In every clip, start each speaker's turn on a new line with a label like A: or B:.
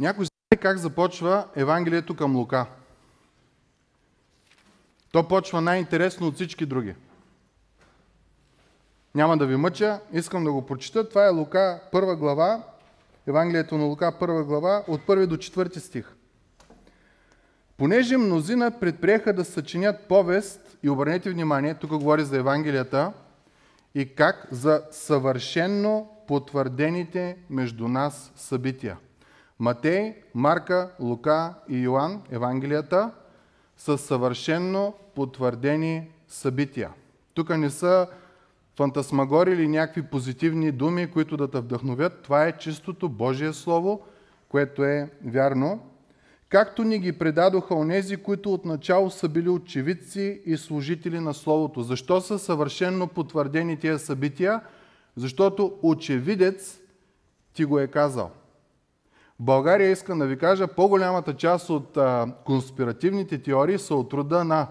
A: Някой знае как започва Евангелието към Лука? То почва най-интересно от всички други. Няма да ви мъча, искам да го прочита. Това е Лука, първа глава, Евангелието на Лука, първа глава, от първи до четвърти стих. Понеже мнозина предприеха да съчинят повест, и обърнете внимание, тук говори за Евангелията, и как за съвършенно потвърдените между нас събития. Матей, Марка, Лука и Йоанн, Евангелията, са съвършенно потвърдени събития. Тук не са фантасмагори или някакви позитивни думи, които да те вдъхновят. Това е чистото Божие Слово, което е вярно. Както ни ги предадоха онези, които отначало са били очевидци и служители на Словото. Защо са съвършенно потвърдени тия събития? Защото очевидец ти го е казал. България искам да ви кажа, по-голямата част от а, конспиративните теории са от рода на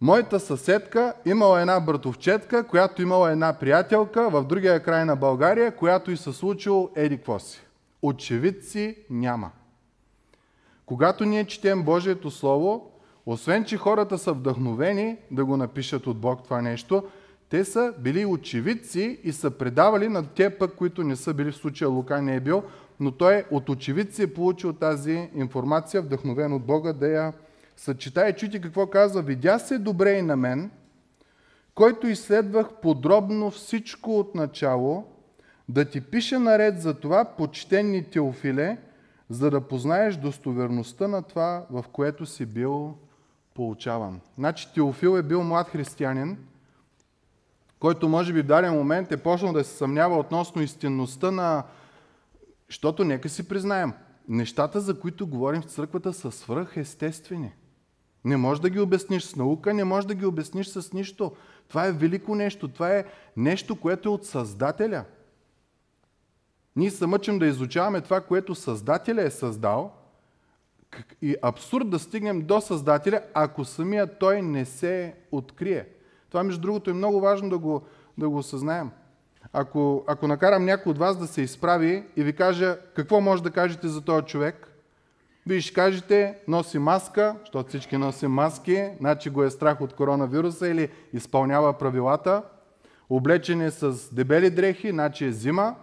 A: Моята съседка имала една братовчетка, която имала една приятелка в другия край на България, която и се случило еди какво си. Очевидци няма. Когато ние четем Божието Слово, освен, че хората са вдъхновени да го напишат от Бог това нещо, те са били очевидци и са предавали на те пък, които не са били в случая Лука не е бил, но той от очевидци е получил тази информация, вдъхновен от Бога да я съчетае. Чуйте какво казва. Видя се добре и на мен, който изследвах подробно всичко от начало, да ти пиша наред за това, почтенни Теофиле, за да познаеш достоверността на това, в което си бил получаван. Значи Теофил е бил млад християнин, който може би в даден момент е почнал да се съмнява относно истинността на... Защото нека си признаем, нещата, за които говорим в църквата, са свръхестествени. Не можеш да ги обясниш с наука, не можеш да ги обясниш с нищо. Това е велико нещо, това е нещо, което е от Създателя. Ние се мъчим да изучаваме това, което Създателя е създал и абсурд да стигнем до Създателя, ако самия Той не се открие. Това, между другото, е много важно да го, да го осъзнаем. Ако, ако накарам някой от вас да се изправи и ви кажа какво може да кажете за този човек, вие ще кажете, носи маска, защото всички носим маски, значи го е страх от коронавируса или изпълнява правилата. Облечен е с дебели дрехи, значи е зима.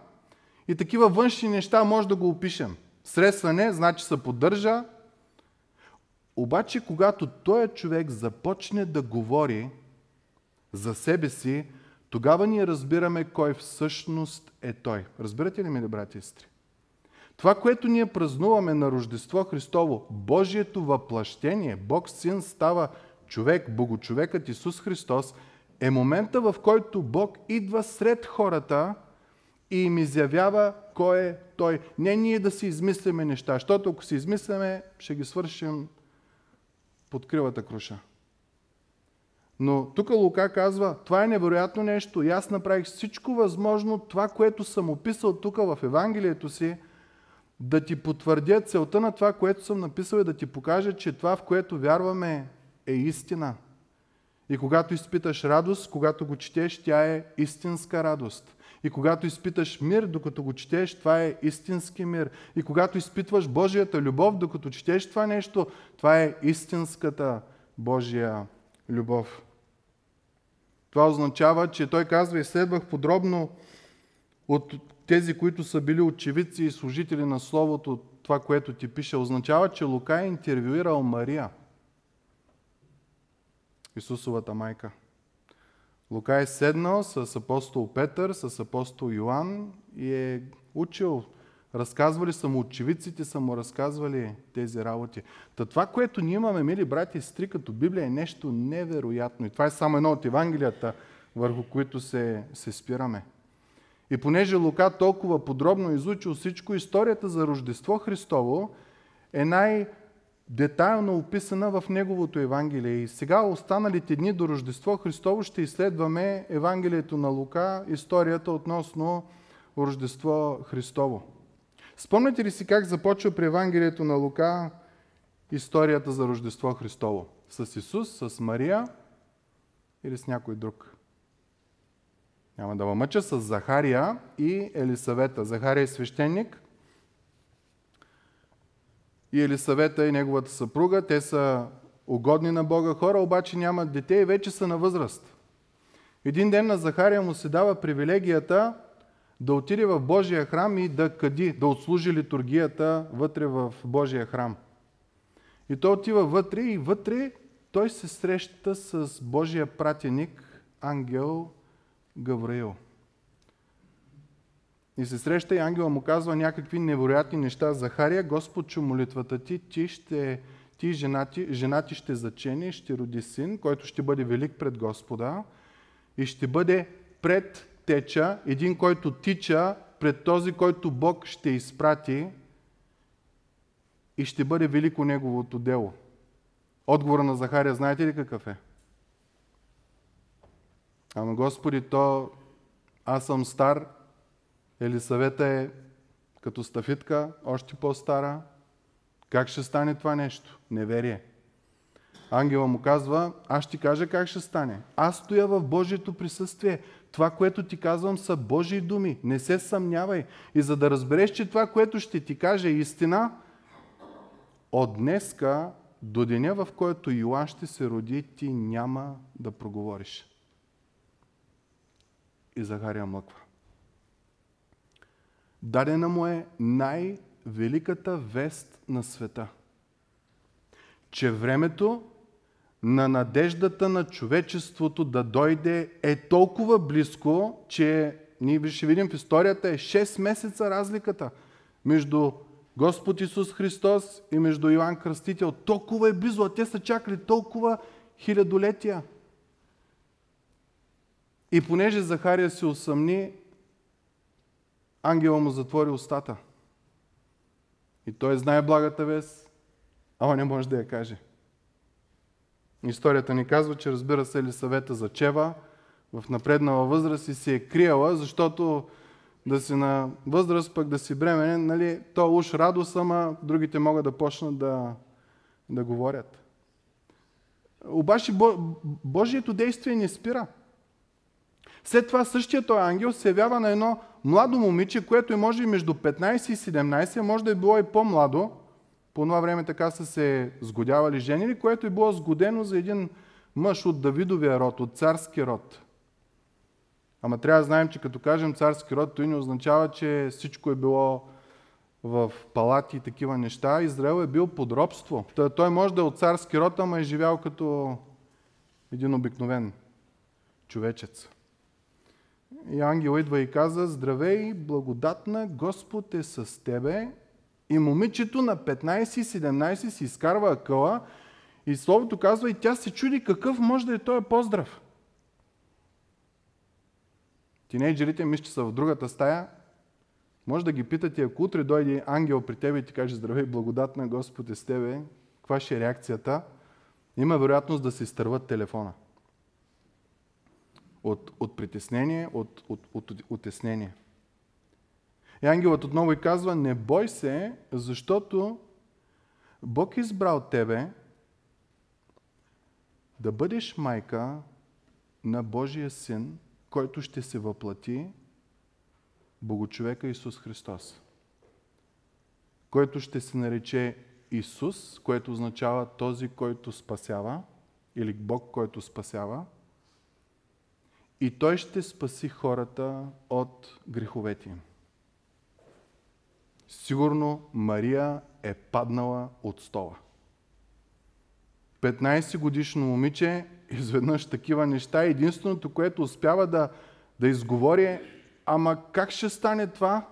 A: И такива външни неща може да го опишем. Сресване, значи се поддържа. Обаче, когато този човек започне да говори за себе си, тогава ние разбираме кой всъщност е той. Разбирате ли, мили брати и сестри? Това, което ние празнуваме на Рождество Христово, Божието въплъщение, Бог Син става човек, Богочовекът Исус Христос, е момента, в който Бог идва сред хората и им изявява кой е Той. Не ние да си измисляме неща, защото ако си измисляме, ще ги свършим под кривата круша. Но тук Лука казва, това е невероятно нещо и аз направих всичко възможно, това, което съм описал тук в Евангелието си, да ти потвърдя целта на това, което съм написал и да ти покажа, че това, в което вярваме, е истина. И когато изпиташ радост, когато го четеш, тя е истинска радост. И когато изпиташ мир, докато го четеш, това е истински мир. И когато изпитваш Божията любов, докато четеш това нещо, това е истинската Божия любов. Това означава, че той казва, изследвах подробно от тези, които са били очевидци и служители на Словото, това, което ти пише, означава, че Лука е интервюирал Мария, Исусовата майка. Лука е седнал с апостол Петър, с апостол Йоанн и е учил. Разказвали са му, очевидците са му разказвали тези работи. Та това, което ние имаме, мили брати и сестри, като Библия е нещо невероятно. И това е само едно от Евангелията, върху които се, се спираме. И понеже Лука толкова подробно изучил всичко, историята за Рождество Христово е най- детайлно описана в Неговото Евангелие. И сега останалите дни до Рождество Христово ще изследваме Евангелието на Лука, историята относно Рождество Христово. Спомняте ли си как започва при Евангелието на Лука историята за Рождество Христово? С Исус, с Мария или с някой друг? Няма да мъча с Захария и Елисавета. Захария е свещеник. и Елисавета и неговата съпруга. Те са угодни на Бога хора, обаче нямат дете и вече са на възраст. Един ден на Захария му се дава привилегията да отиде в Божия храм и да къди, да отслужи литургията вътре в Божия храм. И той отива вътре и вътре той се среща с Божия пратеник, ангел Гавраил. И се среща и ангела му казва някакви невероятни неща. Захария, Господ чу молитвата ти, ти, ще, ти жена, ти, ще зачени, ще роди син, който ще бъде велик пред Господа и ще бъде пред теча, един, който тича пред този, който Бог ще изпрати и ще бъде велико неговото дело. Отговора на Захария знаете ли какъв е? Ама Господи, то аз съм стар, Елисавета е като стафитка, още по-стара. Как ще стане това нещо? Неверие. Ангела му казва, аз ще кажа как ще стане. Аз стоя в Божието присъствие. Това, което ти казвам, са Божии думи. Не се съмнявай. И за да разбереш, че това, което ще ти каже е истина, от днеска до деня, в който Йоан ще се роди, ти няма да проговориш. И Захария млъква. Дадена му е най-великата вест на света. Че времето на надеждата на човечеството да дойде е толкова близко, че ние ще видим в историята е 6 месеца разликата между Господ Исус Христос и между Йоанн Кръстител. Толкова е близо, а те са чакали толкова хилядолетия. И понеже Захария се усъмни, ангела му затвори устата. И той знае благата вест, ама не може да я каже. Историята ни казва, че разбира се ли съвета за Чева в напреднала възраст и се е криела, защото да си на възраст, пък да си бременен, нали, то уж радост, ама другите могат да почнат да, да говорят. Обаче Божието действие не спира. След това същия този ангел се явява на едно младо момиче, което е може и между 15 и 17, може да е било и по-младо. По това време така са се сгодявали женили, което е било сгодено за един мъж от Давидовия род, от царски род. Ама трябва да знаем, че като кажем царски род, той не означава, че всичко е било в палати и такива неща. Израел е бил под робство. Той може да е от царски род, ама е живял като един обикновен човечец. И ангел идва и каза, здравей, благодатна, Господ е с тебе. И момичето на 15-17 си изкарва акъла и Словото казва и тя се чуди какъв може да е този поздрав. Тинейджерите, мисля, че са в другата стая, може да ги питате, ако утре дойде ангел при тебе и ти каже здравей, благодатна Господ е с тебе, каква ще е реакцията? Има вероятност да се изтърват телефона от, от притеснение, от, от, от, от отеснение. И ангелът отново и казва, не бой се, защото Бог е избрал тебе да бъдеш майка на Божия син, който ще се въплати Богочовека Исус Христос. Който ще се нарече Исус, което означава този, който спасява, или Бог, който спасява – и той ще спаси хората от греховете им. Сигурно Мария е паднала от стола. 15 годишно момиче, изведнъж такива неща, единственото, което успява да, да изговори е, ама как ще стане това?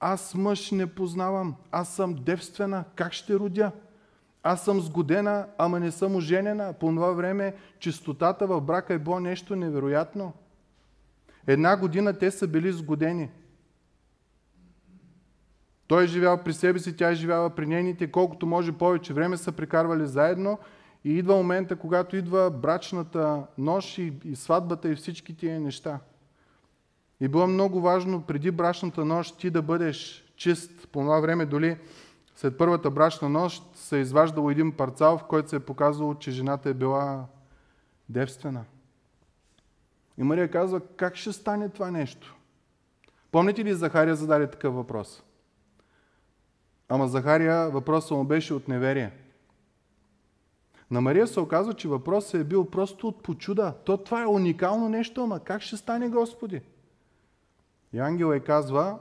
A: Аз мъж не познавам, аз съм девствена, как ще родя? Аз съм сгодена, ама не съм оженена. По това време чистотата в брака е било нещо невероятно. Една година те са били сгодени. Той е живял при себе си, тя е живяла при нейните. Колкото може повече време са прекарвали заедно. И идва момента, когато идва брачната нощ и, и сватбата и всички тия неща. И било много важно преди брачната нощ ти да бъдеш чист. По това време доли след първата брачна нощ се е изваждало един парцал, в който се е показало, че жената е била девствена. И Мария казва, как ще стане това нещо? Помните ли Захария зададе такъв въпрос? Ама Захария въпросът му беше от неверие. На Мария се оказва, че въпросът е бил просто от почуда. То това е уникално нещо, ама как ще стане Господи? И ангел е казва,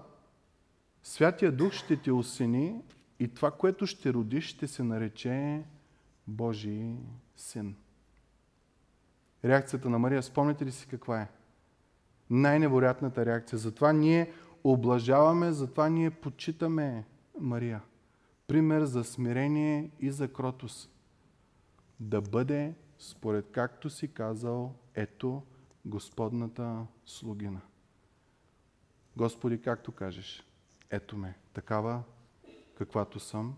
A: Святия Дух ще те осени и това, което ще родиш, ще се нарече Божий син. Реакцията на Мария, спомняте ли си каква е? Най-невероятната реакция. Затова ние облажаваме, затова ние почитаме Мария. Пример за смирение и за кротост. Да бъде според както си казал, ето Господната слугина. Господи, както кажеш, ето ме, такава каквато съм,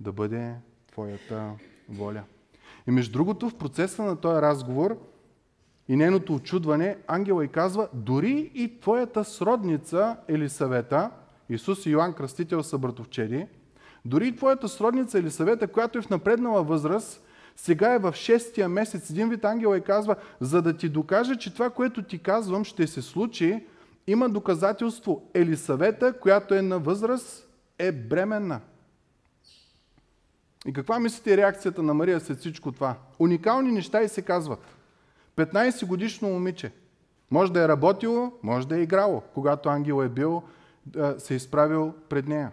A: да бъде Твоята воля. И между другото, в процеса на този разговор и нейното очудване, ангела й казва, дори и твоята сродница Елисавета, Исус и Йоанн Кръстител са братовчеди, дори и твоята сродница Елисавета, която е в напреднала възраст, сега е в шестия месец. Един вид ангела и казва, за да ти докажа, че това, което ти казвам, ще се случи, има доказателство. Елисавета, която е на възраст, е бременна. И каква мислите реакцията на Мария след всичко това? Уникални неща и се казват. 15 годишно момиче. Може да е работило, може да е играло, когато ангел е бил, се е изправил пред нея.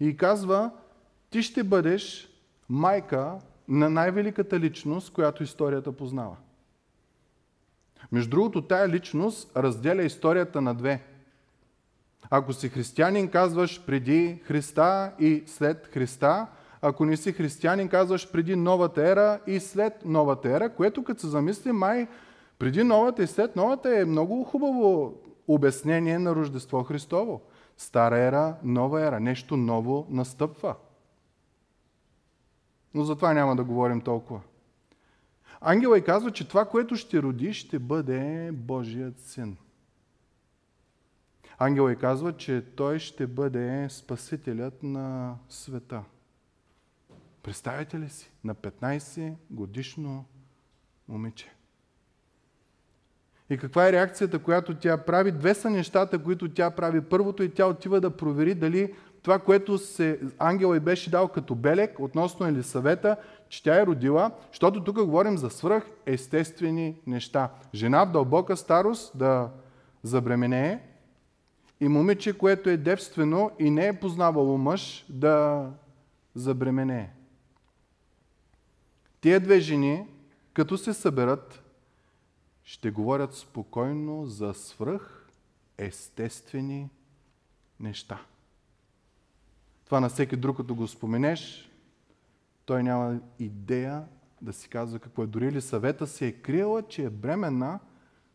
A: И казва, ти ще бъдеш майка на най-великата личност, която историята познава. Между другото, тая личност разделя историята на две. Ако си християнин, казваш преди Христа и след Христа. Ако не си християнин, казваш преди новата ера и след новата ера, което като се замисли, май преди новата и след новата е много хубаво обяснение на Рождество Христово. Стара ера, нова ера, нещо ново настъпва. Но за това няма да говорим толкова. Ангела и казва, че това, което ще роди, ще бъде Божият син. Ангела и казва, че той ще бъде спасителят на света. Представете ли си? На 15 годишно момиче. И каква е реакцията, която тя прави? Две са нещата, които тя прави. Първото и тя отива да провери дали това, което се, ангела й беше дал като белек относно Елисавета, че тя е родила, защото тук говорим за свръх естествени неща. Жена в дълбока старост да забременее и момиче, което е девствено и не е познавало мъж, да забременее. Тия две жени, като се съберат, ще говорят спокойно за свръх естествени неща. Това на всеки друг, като го споменеш, той няма идея да си казва какво е. Дори ли съвета се е криела, че е бременна,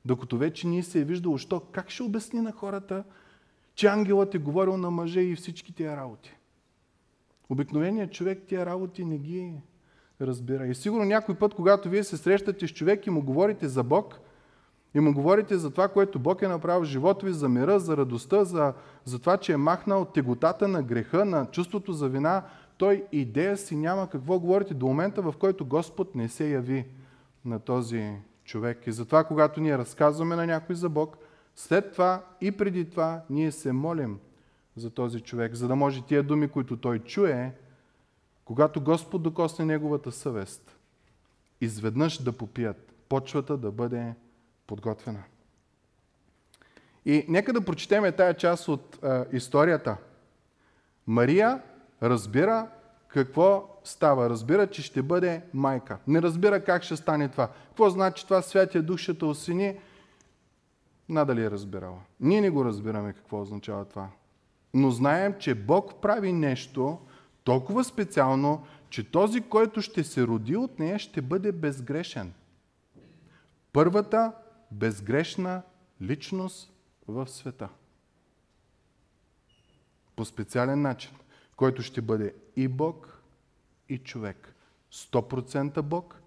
A: докато вече ни се е виждало, що как ще обясни на хората, че ангелът е говорил на мъже и всички тия работи. Обикновеният човек тия работи не ги разбира. И сигурно някой път, когато вие се срещате с човек и му говорите за Бог, и му говорите за това, което Бог е направил в живота ви, за мира, за радостта, за, за това, че е махнал теготата на греха, на чувството за вина, той идея си няма какво говорите до момента, в който Господ не се яви на този човек. И затова, когато ние разказваме на някой за Бог, след това и преди това ние се молим за този човек, за да може тия думи, които той чуе, когато Господ докосне неговата съвест, изведнъж да попият, почвата да бъде подготвена. И нека да прочетеме тая част от а, историята. Мария разбира какво става. Разбира, че ще бъде майка. Не разбира как ще стане това. Какво значи това Святия Дух ще те осени? Надали е разбирала. Ние не го разбираме какво означава това. Но знаем, че Бог прави нещо толкова специално, че този, който ще се роди от нея, ще бъде безгрешен. Първата безгрешна личност в света. По специален начин, който ще бъде и Бог, и човек. 100% Бог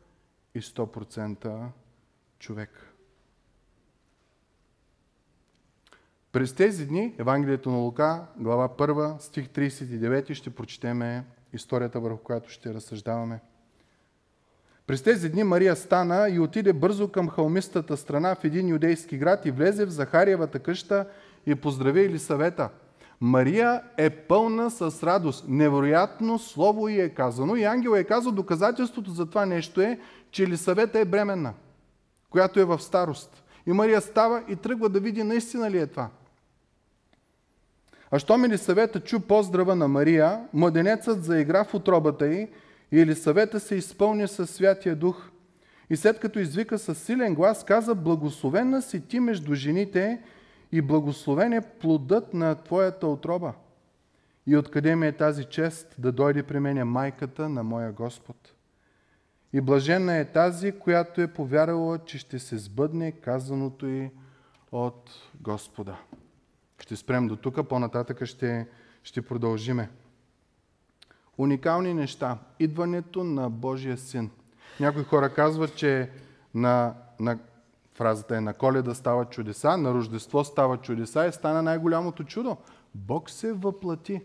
A: и 100% човек. През тези дни, Евангелието на Лука, глава 1, стих 39, ще прочетеме историята, върху която ще разсъждаваме. През тези дни Мария стана и отиде бързо към халмистата страна в един юдейски град и влезе в Захариевата къща и поздрави Елисавета. Мария е пълна с радост. Невероятно слово и е казано. И ангел е казал, доказателството за това нещо е, че Елисавета е бременна, която е в старост. И Мария става и тръгва да види наистина ли е това. А щом Елисавета чу поздрава на Мария, младенецът заигра в отробата й и Елисавета се изпълни със Святия Дух. И след като извика със силен глас, каза, благословена си ти между жените и благословен е плодът на твоята отроба. И откъде ми е тази чест да дойде при мене майката на моя Господ? И блажена е тази, която е повярвала, че ще се сбъдне казаното й от Господа. Ще спрем до тук, по-нататък ще, ще продължиме. Уникални неща. Идването на Божия син. Някои хора казват, че на, на фразата е на коледа става чудеса, на Рождество става чудеса и стана най-голямото чудо. Бог се въплати.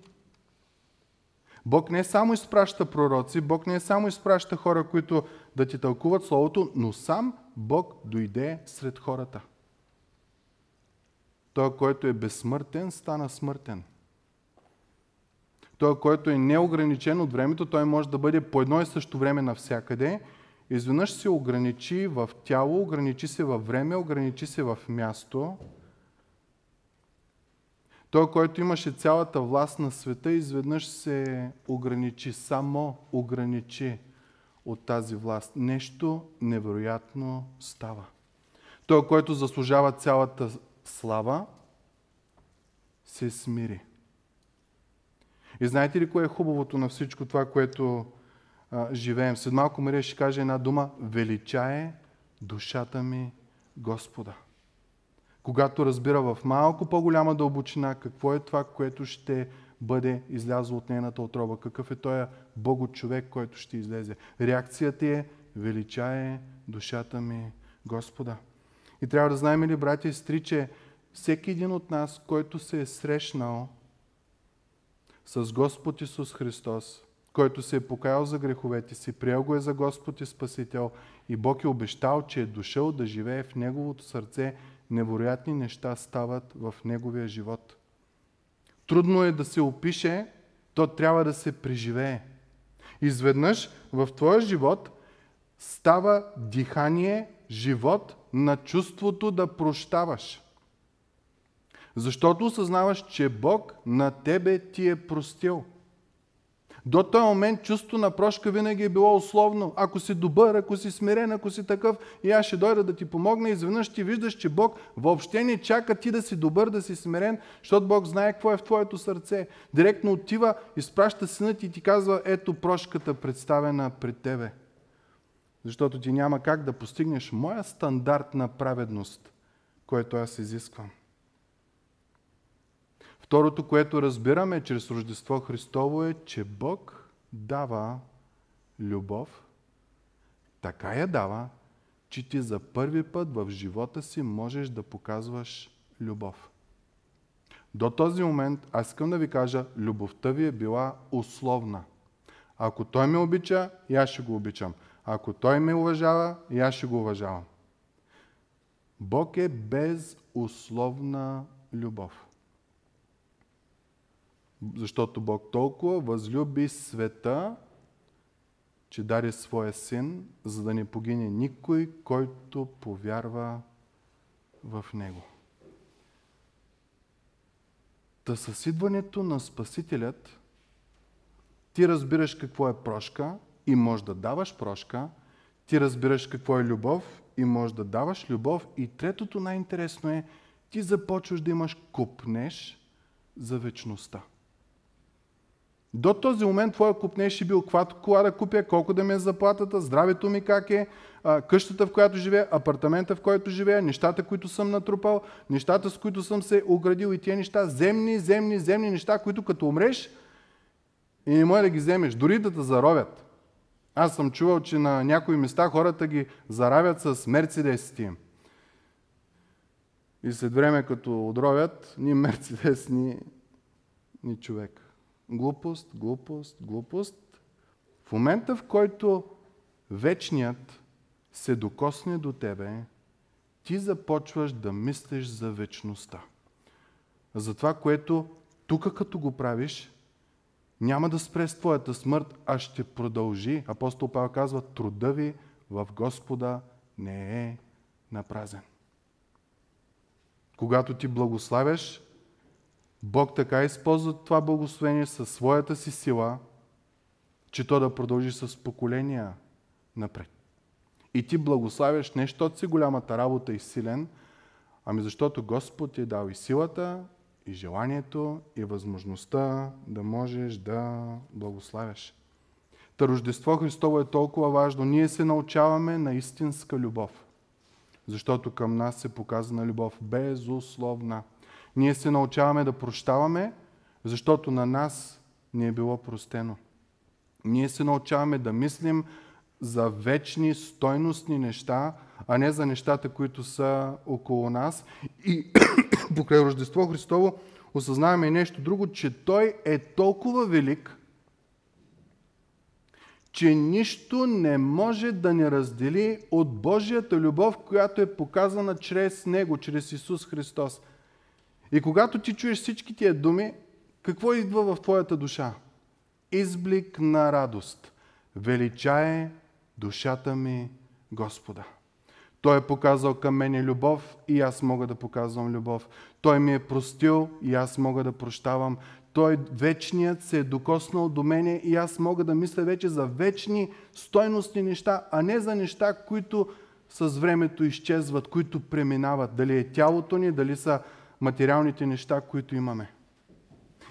A: Бог не само изпраща пророци, Бог не само изпраща хора, които да ти тълкуват Словото, но сам Бог дойде сред хората. Той, който е безсмъртен, стана смъртен. Той, който е неограничен от времето, той може да бъде по едно и също време навсякъде. Изведнъж се ограничи в тяло, ограничи се във време, ограничи се в място. Той, който имаше цялата власт на света, изведнъж се ограничи, само ограничи от тази власт. Нещо невероятно става. Той, който заслужава цялата слава, се смири. И знаете ли кое е хубавото на всичко това, което а, живеем? След малко Мария ще каже една дума. Величае душата ми Господа. Когато разбира в малко по-голяма дълбочина какво е това, което ще бъде излязло от нейната отроба, какъв е този Бого-човек, който ще излезе. Реакцията е величае душата ми Господа. И трябва да знаем ли, братя и сестри, че всеки един от нас, който се е срещнал с Господ Исус Христос, който се е покаял за греховете си, приел го е за Господ и Спасител и Бог е обещал, че е дошъл да живее в Неговото сърце, невероятни неща стават в Неговия живот. Трудно е да се опише, то трябва да се преживее. Изведнъж в твоя живот става дихание, живот на чувството да прощаваш. Защото осъзнаваш, че Бог на тебе ти е простил. До този момент чувство на прошка винаги е било условно. Ако си добър, ако си смирен, ако си такъв, и аз ще дойда да ти помогна, изведнъж ти виждаш, че Бог въобще не чака ти да си добър, да си смирен, защото Бог знае какво е в твоето сърце. Директно отива, изпраща синът и ти казва, ето прошката представена пред тебе. Защото ти няма как да постигнеш моя стандарт на праведност, който аз изисквам. Второто, което разбираме чрез Рождество Христово е, че Бог дава любов. Така я дава, че ти за първи път в живота си можеш да показваш любов. До този момент, аз искам да ви кажа, любовта ви е била условна. Ако той ме обича, и аз ще го обичам. Ако той ме уважава, и аз ще го уважавам. Бог е безусловна любов. Защото Бог толкова възлюби света, че даде своя син, за да не погине никой, който повярва в Него. Та със идването на Спасителят, ти разбираш какво е прошка и можеш да даваш прошка, ти разбираш какво е любов и можеш да даваш любов. И третото най-интересно е, ти започваш да имаш купнеш за вечността. До този момент твоя купнеш ще бил каквато кола да купя, колко да ми е заплатата, здравето ми как е, къщата в която живея, апартамента в който живея, нещата, които съм натрупал, нещата, с които съм се оградил и тия неща, земни, земни, земни неща, които като умреш и не може да ги вземеш, дори да те заровят. Аз съм чувал, че на някои места хората ги заравят с мерцедесите им. И след време, като отровят, ни мерцедес, ни, ни човек. Глупост, глупост, глупост. В момента, в който вечният се докосне до тебе, ти започваш да мислиш за вечността. За това, което тук като го правиш, няма да спре с твоята смърт, а ще продължи. Апостол Павел казва, труда ви в Господа не е напразен. Когато ти благославяш, Бог така използва това благословение със своята си сила, че то да продължи с поколения напред. И ти благославяш не защото си голямата работа и силен, ами защото Господ ти е дал и силата, и желанието, и възможността да можеш да благославяш. Та Рождество Христово е толкова важно. Ние се научаваме на истинска любов. Защото към нас се показана любов безусловна. Ние се научаваме да прощаваме, защото на нас ни е било простено. Ние се научаваме да мислим за вечни, стойностни неща, а не за нещата, които са около нас. И покрай Рождество Христово осъзнаваме и нещо друго, че Той е толкова велик, че нищо не може да ни раздели от Божията любов, която е показана чрез Него, чрез Исус Христос. И когато ти чуеш всички тия думи, какво идва в твоята душа? Изблик на радост. Величае душата ми Господа. Той е показал към мене любов и аз мога да показвам любов. Той ми е простил и аз мога да прощавам. Той вечният се е докоснал до мене и аз мога да мисля вече за вечни стойностни неща, а не за неща, които с времето изчезват, които преминават. Дали е тялото ни, дали са материалните неща, които имаме.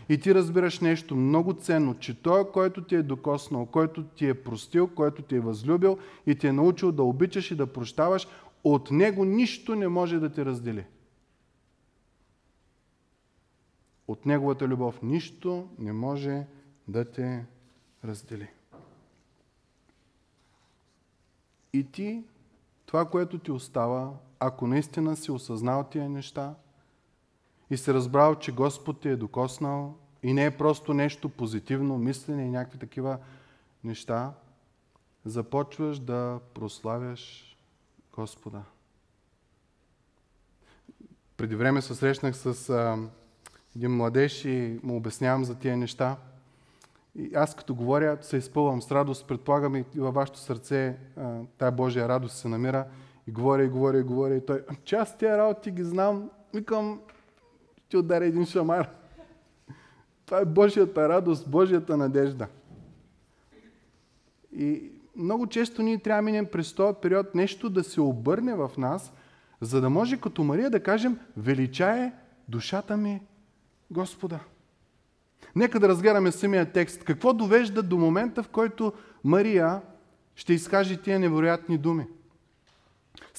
A: И ти разбираш нещо много ценно, че Той, който ти е докоснал, който ти е простил, който ти е възлюбил и ти е научил да обичаш и да прощаваш, от Него нищо не може да те раздели. От Неговата любов нищо не може да те раздели. И ти, това, което ти остава, ако наистина си осъзнал тия неща и се разбрал, че Господ ти е докоснал и не е просто нещо позитивно, мислене и някакви такива неща, започваш да прославяш Господа. Преди време се срещнах с а, един младеж и му обяснявам за тия неща. И аз като говоря, се изпълвам с радост, предполагам и във вашето сърце а, тая Божия радост се намира. И говоря, и говоря, и говоря. И той, че аз тия работи ги знам, викам, ти ударя един шамар. Това е Божията радост, Божията надежда. И много често ние трябва да минем през този период нещо да се обърне в нас, за да може като Мария да кажем, величае душата ми Господа. Нека да разгледаме самия текст. Какво довежда до момента, в който Мария ще изкаже тия невероятни думи?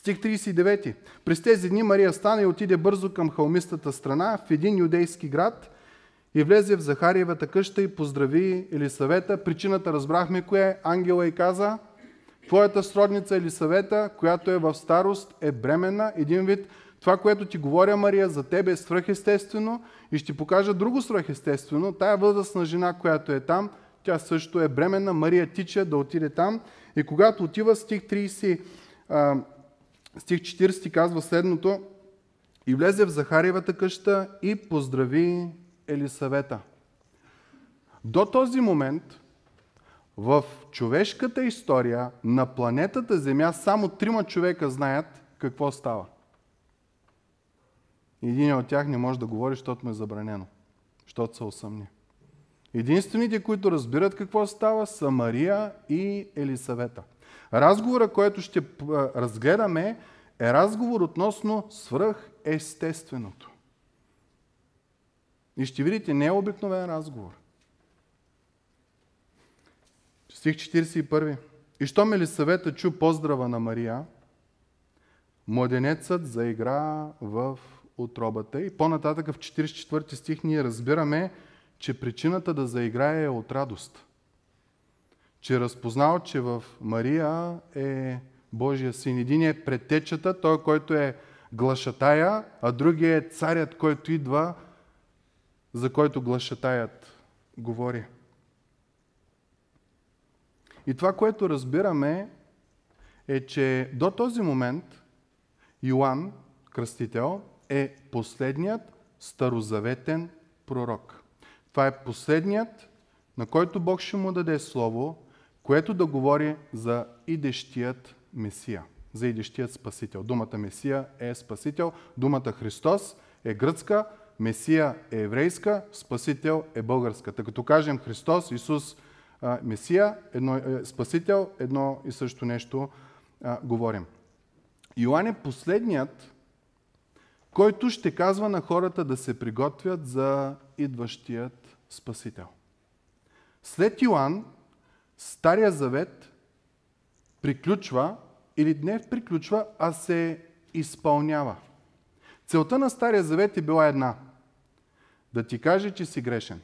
A: Стих 39. През тези дни Мария стана и отиде бързо към халмистата страна в един юдейски град и влезе в Захариевата къща и поздрави Елисавета. Причината разбрахме кое е. Ангела и каза, твоята сродница Елисавета, която е в старост, е бременна. Един вид, това, което ти говоря, Мария, за тебе е свръхестествено и ще покажа друго свръхестествено. Тая възрастна жена, която е там, тя също е бременна. Мария тича да отиде там. И когато отива, стих 30, стих 40 казва следното. И влезе в Захариевата къща и поздрави Елисавета. До този момент в човешката история на планетата Земя само трима човека знаят какво става. Един от тях не може да говори, защото му е забранено, защото се усъмни. Единствените, които разбират какво става, са Мария и Елисавета. Разговора, който ще разгледаме, е разговор относно свръхестественото. И ще видите, не е обикновен разговор. Стих 41. И що ме ли съвета чу поздрава на Мария, младенецът заигра в отробата. И по-нататък в 44 стих ние разбираме, че причината да заиграе е от радост. Че разпознал, че в Мария е Божия син. Един е предтечата, той, който е глашатая, а другия е царят, който идва за който глашатаят говори. И това, което разбираме, е, че до този момент Йоанн, кръстител, е последният старозаветен пророк. Това е последният, на който Бог ще му даде слово, което да говори за идещият Месия, за идещият Спасител. Думата Месия е Спасител, думата Христос е гръцка, Месия е еврейска, Спасител е българска. Така като кажем Христос, Исус, Месия, едно, е, Спасител, едно и също нещо а, говорим. Йоан е последният, който ще казва на хората да се приготвят за идващият Спасител. След Йоан, Стария завет приключва, или не приключва, а се изпълнява. Целта на Стария завет е била една. Да ти каже, че си грешен.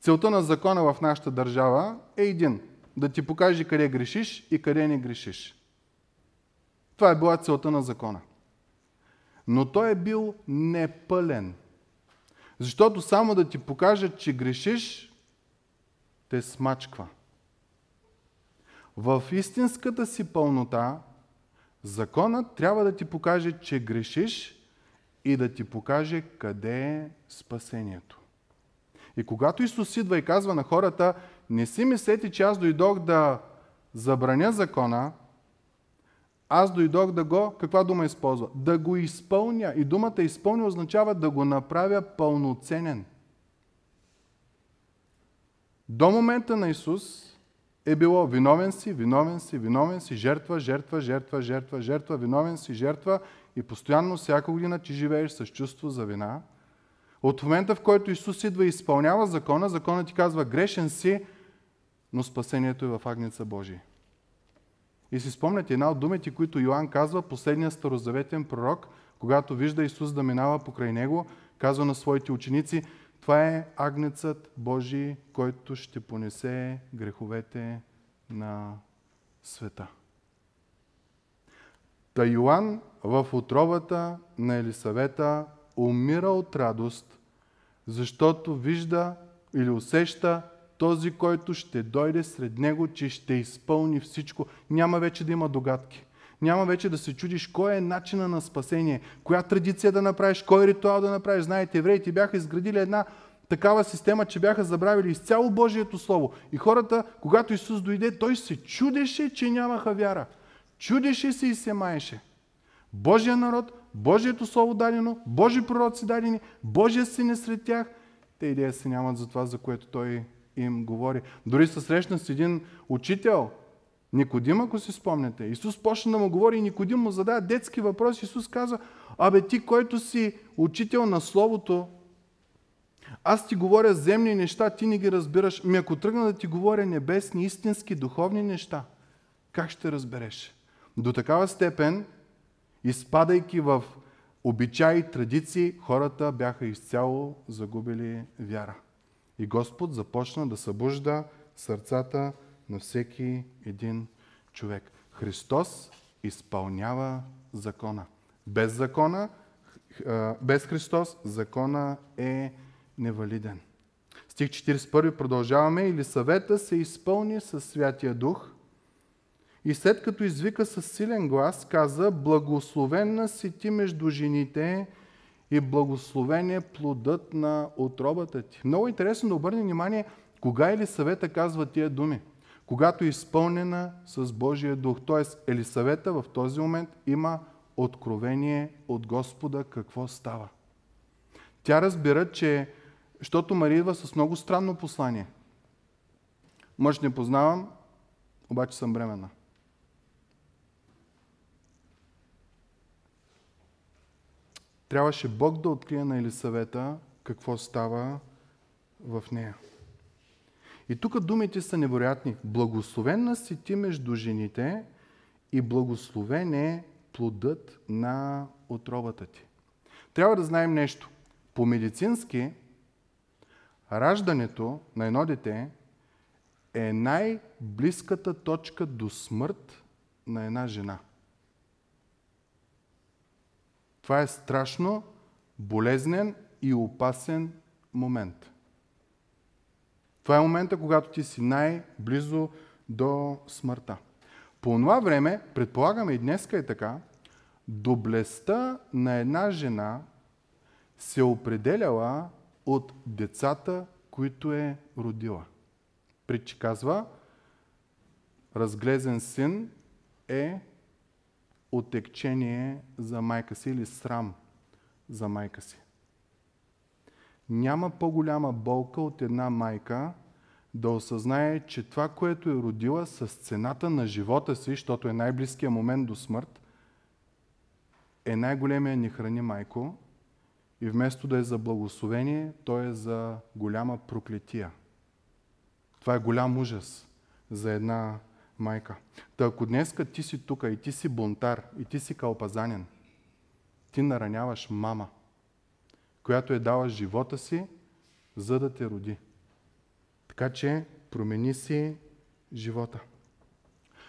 A: Целта на закона в нашата държава е един. Да ти покаже къде грешиш и къде не грешиш. Това е била целта на закона. Но той е бил непълен. Защото само да ти покажат, че грешиш, те смачква. В истинската си пълнота, законът трябва да ти покаже, че грешиш и да ти покаже къде е спасението. И когато Исус идва и казва на хората, не си мислете, че аз дойдох да забраня закона, аз дойдох да го, каква дума използва? Да го изпълня. И думата изпълня означава да го направя пълноценен. До момента на Исус е било виновен си, виновен си, виновен си, жертва, жертва, жертва, жертва, жертва, виновен си, жертва и постоянно всяка година ти живееш с чувство за вина. От момента, в който Исус идва и изпълнява закона, законът ти казва грешен си, но спасението е в Агнеца Божия. И си спомняте една от думите, които Йоанн казва, последният старозаветен пророк, когато вижда Исус да минава покрай него, казва на своите ученици, това е агнецът Божий, който ще понесе греховете на света. Та Йоанн в отробата на Елисавета умира от радост, защото вижда или усеща този, който ще дойде сред него, че ще изпълни всичко. Няма вече да има догадки. Няма вече да се чудиш кой е начина на спасение, коя традиция да направиш, кой ритуал да направиш. Знаете, евреите бяха изградили една такава система, че бяха забравили изцяло Божието Слово. И хората, когато Исус дойде, той се чудеше, че нямаха вяра. Чудеше се и се маеше. Божия народ, Божието Слово дадено, Божи пророци дадени, Божия син е сред тях. Те идея се нямат за това, за което той им говори. Дори се срещна с един учител, Никодим, ако си спомняте. Исус почна да му говори и Никодим му задава детски въпрос. Исус каза, абе ти, който си учител на Словото, аз ти говоря земни неща, ти не ги разбираш. Ми ако тръгна да ти говоря небесни, истински, духовни неща, как ще разбереш? До такава степен, изпадайки в обичаи традиции, хората бяха изцяло загубили вяра. И Господ започна да събужда сърцата на всеки един човек. Христос изпълнява закона. Без закона, без Христос, закона е невалиден. Стих 41 продължаваме. Или съвета се изпълни със Святия Дух и след като извика с силен глас, каза, благословена си ти между жените и благословен е плодът на отробата ти. Много интересно да обърне внимание, кога Елисавета казва тия думи. Когато е изпълнена с Божия дух. Т.е. Елисавета в този момент има откровение от Господа какво става. Тя разбира, че, защото Мария идва с много странно послание. Мъж не познавам, обаче съм бременна. Трябваше Бог да открие на Елисавета какво става в нея. И тук думите са невероятни. Благословена си ти между жените и благословен е плодът на отробата ти. Трябва да знаем нещо. По медицински, раждането на едно дете е най-близката точка до смърт на една жена. Това е страшно болезнен и опасен момент. Това е момента, когато ти си най-близо до смъртта. По това време, предполагаме и днеска е така, доблестта на една жена се определяла от децата, които е родила. Притчи казва, разглезен син е отекчение за майка си или срам за майка си. Няма по-голяма болка от една майка да осъзнае, че това, което е родила с цената на живота си, защото е най-близкият момент до смърт, е най-големия ни храни майко и вместо да е за благословение, то е за голяма проклетия. Това е голям ужас за една майка. Та ако днеска ти си тук и ти си бунтар, и ти си калпазанен, ти нараняваш мама, която е дала живота си, за да те роди. Така че промени си живота.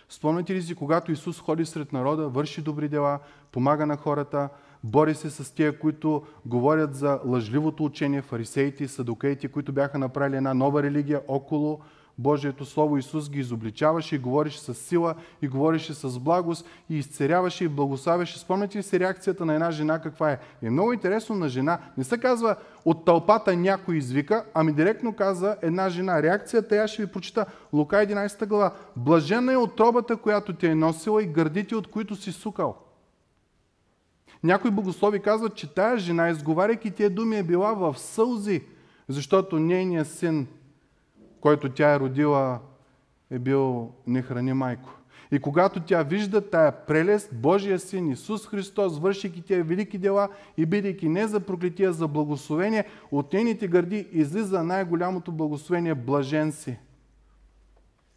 A: Спомняте ли си, когато Исус ходи сред народа, върши добри дела, помага на хората, бори се с тия, които говорят за лъжливото учение, фарисеите и садокеите, които бяха направили една нова религия около Божието Слово Исус ги изобличаваше и говореше с сила и говореше с благост и изцеряваше и благославяше. Спомняте ли си реакцията на една жена каква е? И е много интересно на жена. Не се казва от тълпата някой извика, ами директно каза една жена. Реакцията я ще ви прочита. Лука 11 глава. Блажена е отробата, която ти е носила и гърдите, от които си сукал. Някои богослови казват, че тая жена, изговаряйки тия думи, е била в сълзи, защото нейният син който тя е родила, е бил не храни майко. И когато тя вижда тая прелест, Божия син Исус Христос, вършики тия велики дела и бидейки не за проклетия, за благословение, от нейните гърди излиза най-голямото благословение, блажен си.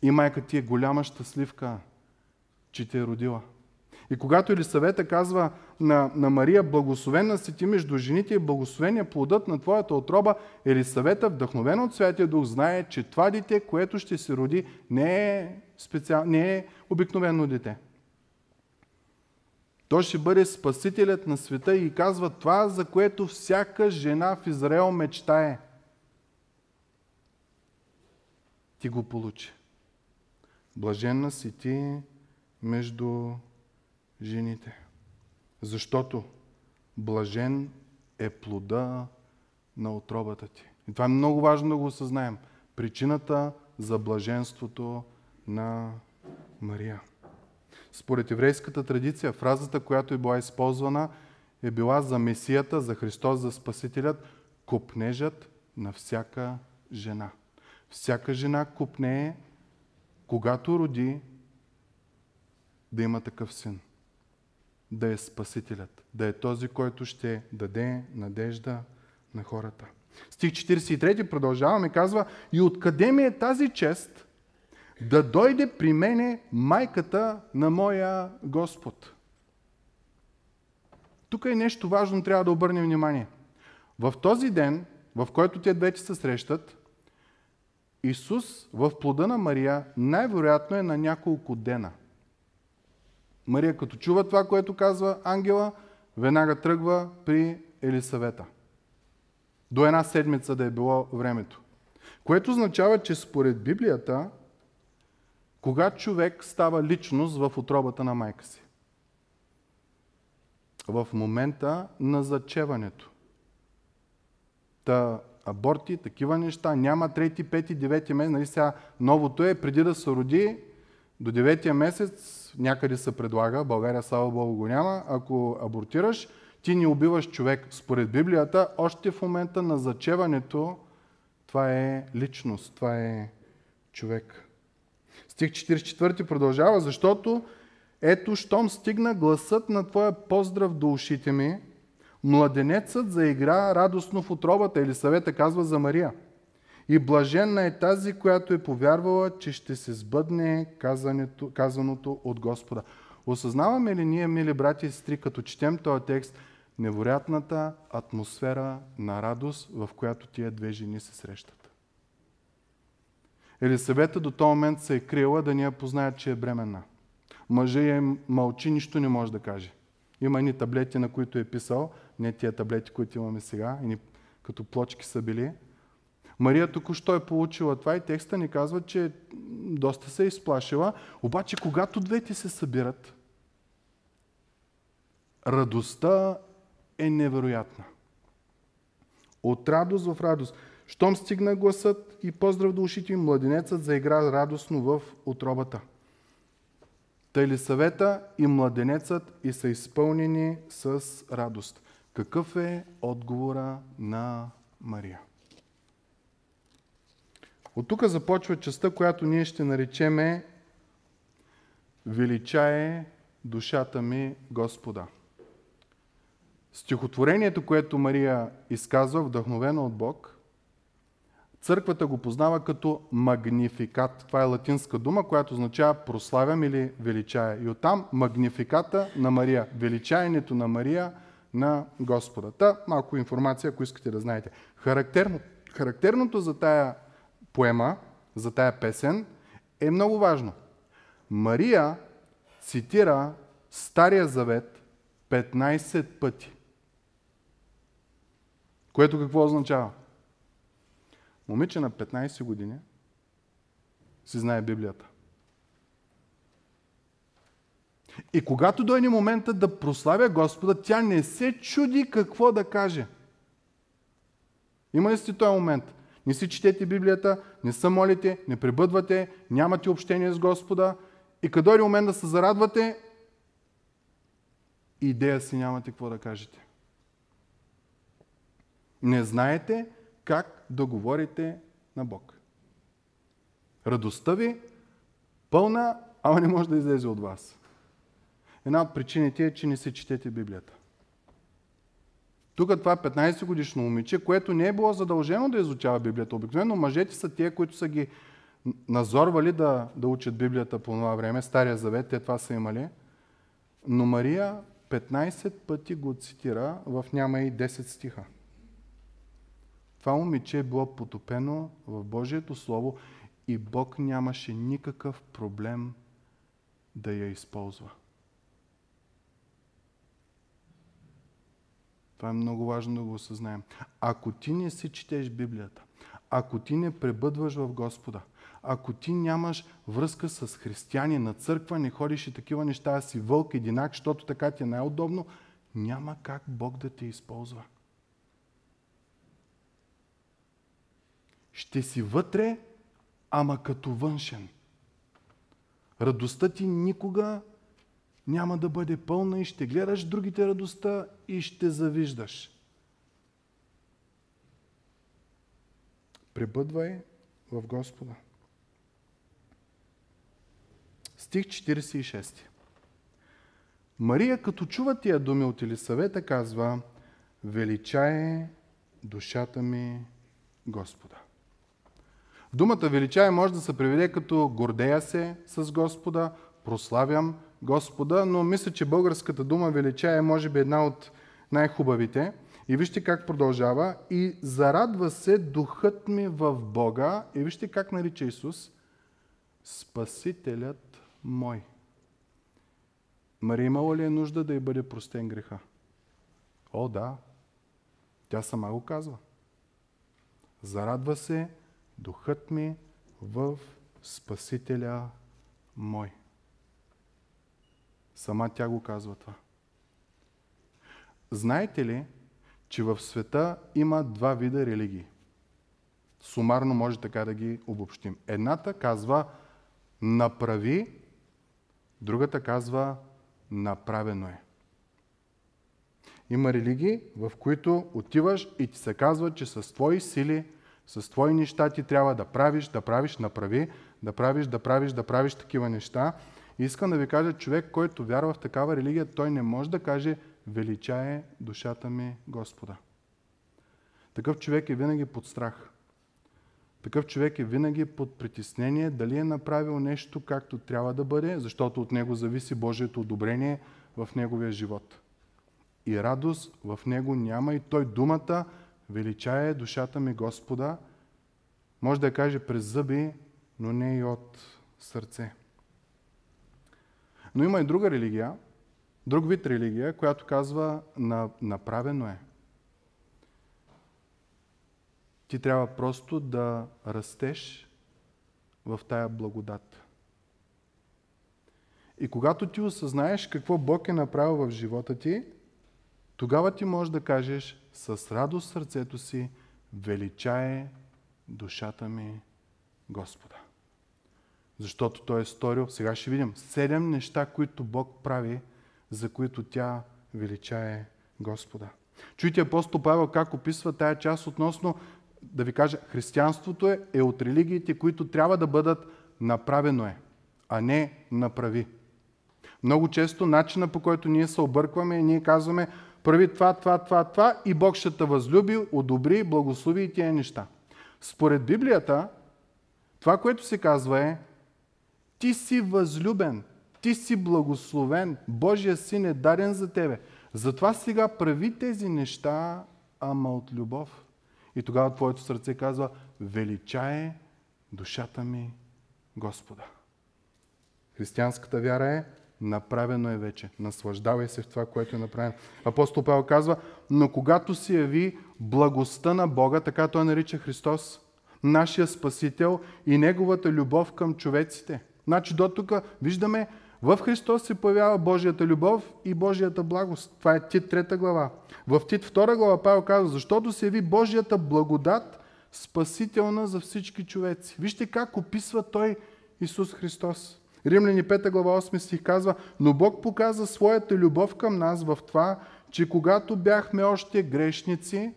A: И майка ти е голяма щастливка, че те е родила. И когато Елисавета казва на, на Мария, благословена си ти между жените и благословения плодът на твоята отроба, Елисавета, вдъхновена от Святия Дух, знае, че това дете, което ще се роди, не е, специал, не е обикновено дете. Той ще бъде спасителят на света и казва това, за което всяка жена в Израел мечтае. Ти го получи. Блаженна си ти между жените. Защото блажен е плода на отробата ти. И това е много важно да го осъзнаем. Причината за блаженството на Мария. Според еврейската традиция, фразата, която е била използвана, е била за Месията, за Христос, за Спасителят, купнежът на всяка жена. Всяка жена купнее, когато роди, да има такъв син да е Спасителят, да е този, който ще даде надежда на хората. Стих 43 продължаваме, казва, и откъде ми е тази чест да дойде при мене майката на моя Господ? Тук е нещо важно, трябва да обърнем внимание. В този ден, в който те двете се срещат, Исус в плода на Мария най-вероятно е на няколко дена – Мария като чува това, което казва ангела, веднага тръгва при Елисавета. До една седмица да е било времето. Което означава, че според Библията, кога човек става личност в отробата на майка си? В момента на зачеването. Та аборти, такива неща, няма трети, пети, девети месец. Нали сега новото е, преди да се роди, до деветия месец някъде се предлага, България слава Богу го няма, ако абортираш, ти не убиваш човек. Според Библията, още в момента на зачеването, това е личност, това е човек. Стих 44 продължава, защото ето, щом стигна гласът на Твоя поздрав до ушите ми, младенецът заигра радостно в отробата, или съвета казва за Мария. И блаженна е тази, която е повярвала, че ще се сбъдне казаното от Господа. Осъзнаваме ли ние, мили брати и сестри, като четем този текст, невероятната атмосфера на радост, в която тия две жени се срещат? Елисавета до този момент се е крила да ни я познаят, че е бременна. Мъжа я мълчи, нищо не може да каже. Има ни таблети, на които е писал, не тия таблети, които имаме сега, като плочки са били, Мария току-що е получила това и текста ни казва, че доста се е изплашила. Обаче, когато двете се събират, радостта е невероятна. От радост в радост. Щом стигна гласът и поздрав до ушите им, младенецът заигра радостно в отробата. Тъй съвета и младенецът и са изпълнени с радост. Какъв е отговора на Мария? От тук започва частта, която ние ще наречеме Величае душата ми Господа. Стихотворението, което Мария изказва, вдъхновено от Бог, църквата го познава като магнификат. Това е латинска дума, която означава прославям или величая. И оттам магнификата на Мария, величаенето на Мария на Господа. Та малко информация, ако искате да знаете. Характерно, характерното за тая поема, за тая песен е много важно. Мария цитира Стария завет 15 пъти. Което какво означава? Момиче на 15 години си знае Библията. И когато дойде момента да прославя Господа, тя не се чуди какво да каже. Има ли сте този момент? Не си четете Библията, не се молите, не пребъдвате, нямате общение с Господа и като дойде момент да се зарадвате, идея си нямате какво да кажете. Не знаете как да говорите на Бог. Радостта ви пълна, ама не може да излезе от вас. Една от причините е, че не си четете Библията. Тук това 15 годишно момиче, което не е било задължено да изучава Библията. Обикновено мъжете са тия, които са ги назорвали да, да учат Библията по това време. Стария завет, те това са имали. Но Мария 15 пъти го цитира в няма и 10 стиха. Това момиче е било потопено в Божието Слово и Бог нямаше никакъв проблем да я използва. Това е много важно да го осъзнаем. Ако ти не си четеш Библията, ако ти не пребъдваш в Господа, ако ти нямаш връзка с християни на църква, не ходиш и такива неща, си вълк, единак, защото така ти е най-удобно, няма как Бог да те използва. Ще си вътре, ама като външен. Радостта ти никога няма да бъде пълна и ще гледаш другите радостта и ще завиждаш. Пребъдвай в Господа. Стих 46. Мария, като чува тия думи от Елисавета, казва Величае душата ми Господа. Думата величае може да се преведе като гордея се с Господа, прославям Господа, но мисля, че българската дума величае е може би една от най-хубавите. И вижте как продължава. И зарадва се духът ми в Бога. И вижте как нарича Исус. Спасителят мой. Мария имала ли е нужда да й бъде простен греха? О, да. Тя сама го казва. Зарадва се духът ми в Спасителя мой. Сама тя го казва това. Знаете ли, че в света има два вида религии? Сумарно може така да ги обобщим. Едната казва направи, другата казва направено е. Има религии, в които отиваш и ти се казва, че с твои сили, с твои неща ти трябва да правиш, да правиш, направи, да правиш, да правиш, да правиш такива неща. Искам да ви кажа, човек, който вярва в такава религия, той не може да каже величае душата ми Господа. Такъв човек е винаги под страх. Такъв човек е винаги под притеснение дали е направил нещо както трябва да бъде, защото от него зависи Божието одобрение в неговия живот. И радост в него няма и той думата величае душата ми Господа, може да я каже през зъби, но не и от сърце. Но има и друга религия, друг вид религия, която казва направено е. Ти трябва просто да растеш в тая благодат. И когато ти осъзнаеш какво Бог е направил в живота ти, тогава ти можеш да кажеш с радост сърцето си, величае душата ми Господа. Защото Той е сторил, сега ще видим, седем неща, които Бог прави, за които тя величае Господа. Чуйте апостол Павел как описва тая част относно, да ви кажа, християнството е, е от религиите, които трябва да бъдат направено е, а не направи. Много често начина по който ние се объркваме ние казваме прави това, това, това, това и Бог ще те възлюби, одобри, благослови и тия неща. Според Библията, това, което се казва е ти си възлюбен, ти си благословен, Божия син е даден за тебе. Затова сега прави тези неща, ама от любов. И тогава твоето сърце казва, величае душата ми Господа. Християнската вяра е направено е вече. Наслаждавай се в това, което е направено. Апостол Павел казва, но когато се яви благостта на Бога, така той нарича Христос, нашия Спасител и Неговата любов към човеците. Значи до тук виждаме, в Христос се появява Божията любов и Божията благост. Това е Тит 3 глава. В Тит 2 глава Павел казва, защото се яви Божията благодат, спасителна за всички човеци. Вижте как описва той Исус Христос. Римляни 5 глава 8 стих казва, но Бог показа своята любов към нас в това, че когато бяхме още грешници,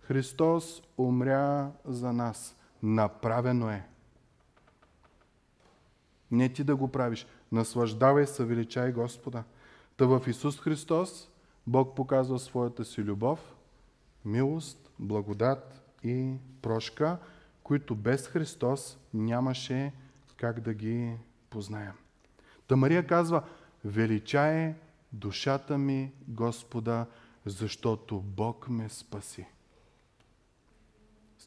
A: Христос умря за нас. Направено е. Не ти да го правиш. Наслаждавай се, величай Господа. Та в Исус Христос Бог показва своята си любов, милост, благодат и прошка, които без Христос нямаше как да ги познаем. Та Мария казва, величае душата ми Господа, защото Бог ме спаси.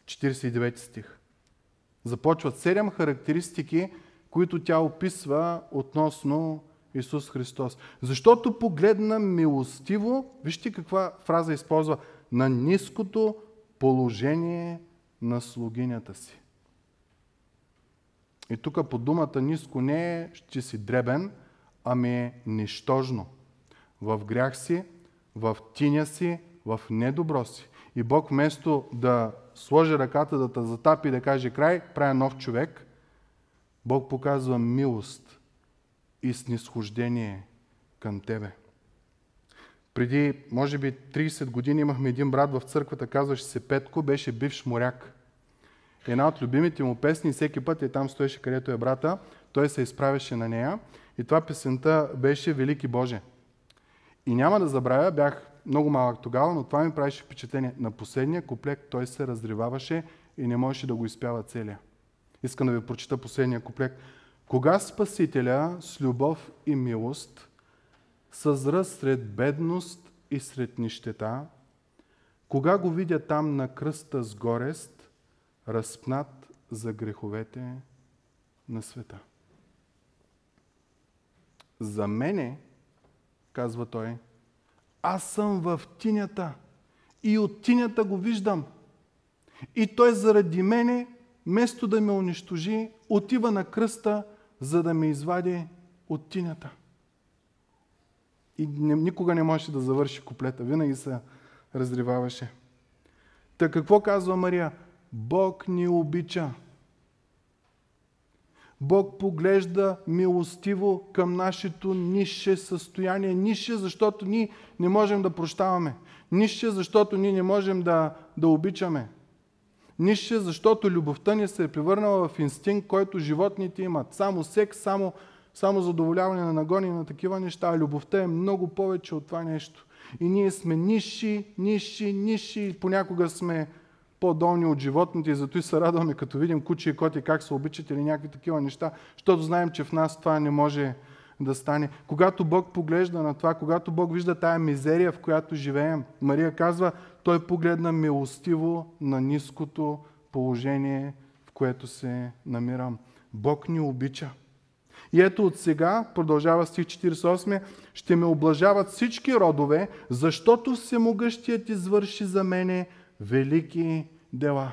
A: 49 стих. Започват седем характеристики, които тя описва относно Исус Христос. Защото погледна милостиво, вижте каква фраза използва, на ниското положение на слугинята си. И тук по думата ниско не е, ще си дребен, ами е нищожно. В грях си, в тиня си, в недобро си. И Бог вместо да сложи ръката да те затапи и да каже край, правя нов човек, Бог показва милост и снисхождение към тебе. Преди, може би, 30 години имахме един брат в църквата, казваше се Петко, беше бивш моряк. Една от любимите му песни, всеки път е там стоеше където е брата, той се изправяше на нея и това песента беше Велики Боже. И няма да забравя, бях много малък тогава, но това ми правеше впечатление. На последния куплет той се разриваваше и не можеше да го изпява целия. Искам да ви прочита последния куплет. Кога Спасителя с любов и милост съзра сред бедност и сред нищета, кога го видя там на кръста с горест, разпнат за греховете на света. За мене, казва той, аз съм в тинята и от тинята го виждам. И той заради мене, вместо да ме унищожи, отива на кръста, за да ме извади от тинята. И никога не можеше да завърши куплета, винаги се разриваваше. Та какво казва Мария? Бог ни обича. Бог поглежда милостиво към нашето нише състояние. Нише, защото ние не можем да прощаваме. Нише, защото ние не можем да, да обичаме. Нише, защото любовта ни се е превърнала в инстинкт, който животните имат. Само секс, само, само задоволяване на нагони на такива неща. А любовта е много повече от това нещо. И ние сме ниши, ниши, ниши. Понякога сме по-долни от животните и зато и се радваме, като видим куче и коти как се обичат или някакви такива неща, защото знаем, че в нас това не може да стане. Когато Бог поглежда на това, когато Бог вижда тая мизерия, в която живеем, Мария казва, той погледна милостиво на ниското положение, в което се намирам. Бог ни обича. И ето от сега, продължава стих 48, ще ме облажават всички родове, защото всемогъщият извърши за мене велики дела.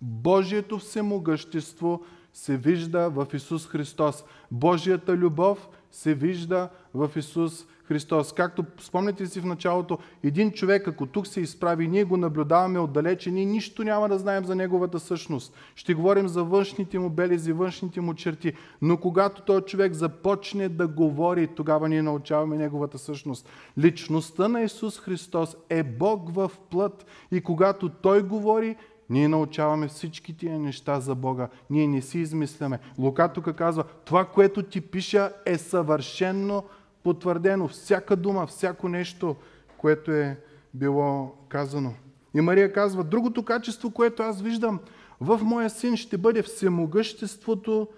A: Божието всемогъщество се вижда в Исус Христос. Божията любов се вижда в Исус Христос. Както спомняте си в началото, един човек, ако тук се изправи, ние го наблюдаваме отдалече, ние нищо няма да знаем за неговата същност. Ще говорим за външните му белези, външните му черти. Но когато този човек започне да говори, тогава ние научаваме неговата същност. Личността на Исус Христос е Бог в плът и когато Той говори, ние научаваме всички тия неща за Бога. Ние не си измисляме. Лука тук казва, това, което ти пиша е съвършенно потвърдено. Всяка дума, всяко нещо, което е било казано. И Мария казва, другото качество, което аз виждам в моя син ще бъде всемогъществото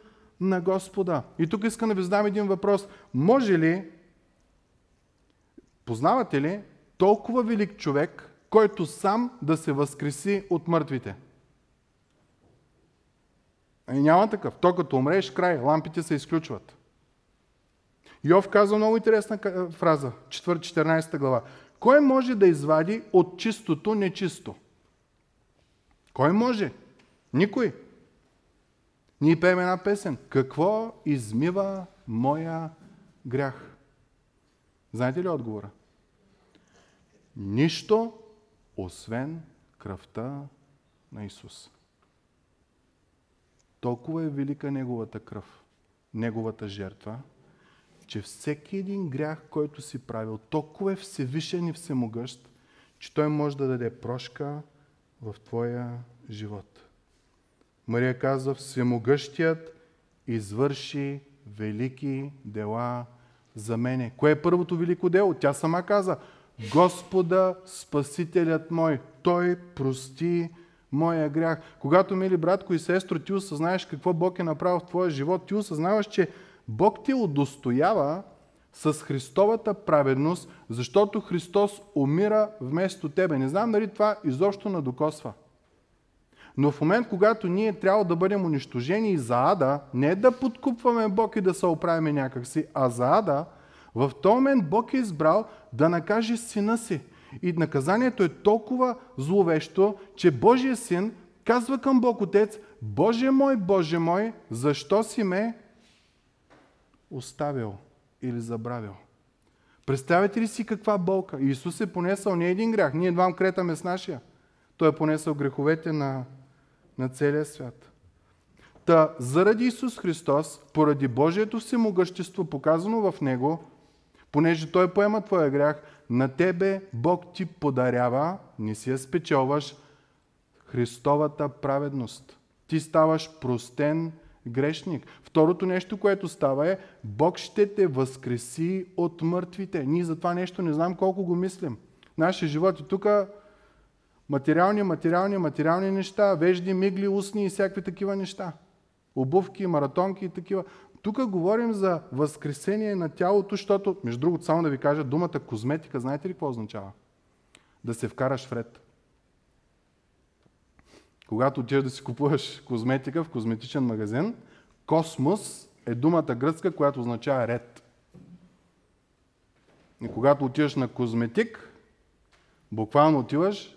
A: на Господа. И тук искам да ви задам един въпрос. Може ли, познавате ли толкова велик човек, който сам да се възкреси от мъртвите. И няма такъв. То като умреш, край, лампите се изключват. Йов казва много интересна фраза, 4-14 глава. Кой може да извади от чистото нечисто? Кой може? Никой. Ние пеем една песен. Какво измива моя грях? Знаете ли отговора? Нищо освен кръвта на Исус. Толкова е велика Неговата кръв, Неговата жертва, че всеки един грях, който си правил, толкова е всевишен и всемогъщ, че Той може да даде прошка в твоя живот. Мария казва, всемогъщият извърши велики дела за мене. Кое е първото велико дело? Тя сама каза, Господа Спасителят мой, Той прости моя грях. Когато, мили братко и сестро, ти осъзнаеш какво Бог е направил в твоя живот, ти осъзнаваш, че Бог те удостоява с Христовата праведност, защото Христос умира вместо тебе. Не знам дали това изобщо надокосва. Но в момент, когато ние трябва да бъдем унищожени за ада, не да подкупваме Бог и да се оправиме някакси, а за ада, в този момент Бог е избрал да накаже сина си. И наказанието е толкова зловещо, че Божия син казва към Бог Отец, Боже мой, Боже мой, защо си ме оставил или забравил? Представете ли си каква болка? Исус е понесъл не един грях, ние едва кретаме с нашия. Той е понесъл греховете на, на целия свят. Та, заради Исус Христос, поради Божието всемогъщество, показано в Него, понеже Той поема твоя грях, на тебе Бог ти подарява, не си я спечелваш, Христовата праведност. Ти ставаш простен грешник. Второто нещо, което става е, Бог ще те възкреси от мъртвите. Ние за това нещо не знам колко го мислим. Нашия живот и тук материални, материални, материални неща, вежди, мигли, устни и всякакви такива неща. Обувки, маратонки и такива. Тук говорим за възкресение на тялото, защото, между другото, само да ви кажа, думата козметика, знаете ли какво означава? Да се вкараш в ред. Когато отидеш да си купуваш козметика в козметичен магазин, космос е думата гръцка, която означава ред. И когато отиваш на козметик, буквално отиваш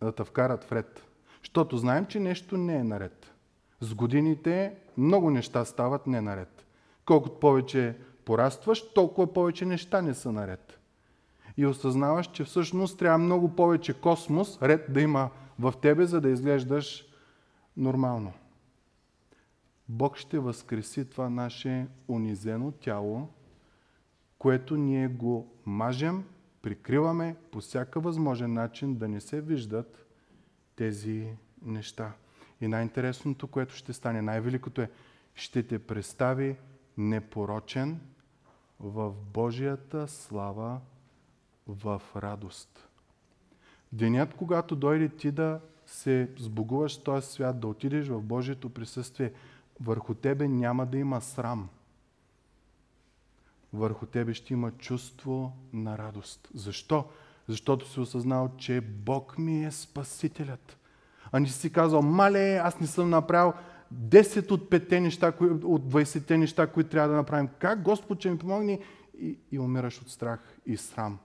A: да те вкарат в ред. Защото знаем, че нещо не е наред. С годините много неща стават не наред. Колкото повече порастваш, толкова повече неща не са наред. И осъзнаваш, че всъщност трябва много повече космос, ред да има в тебе, за да изглеждаш нормално. Бог ще възкреси това наше унизено тяло, което ние го мажем, прикриваме по всяка възможен начин да не се виждат тези неща. И най-интересното, което ще стане, най-великото е, ще те представи непорочен в Божията слава, в радост. Денят, когато дойде ти да се сбогуваш с този свят, да отидеш в Божието присъствие, върху тебе няма да има срам. Върху тебе ще има чувство на радост. Защо? Защото си осъзнал, че Бог ми е Спасителят а не си казал, мале, аз не съм направил 10 от 5 неща, от 20 неща, които трябва да направим. Как Господ ще ми помогне? И, и умираш от страх и срам.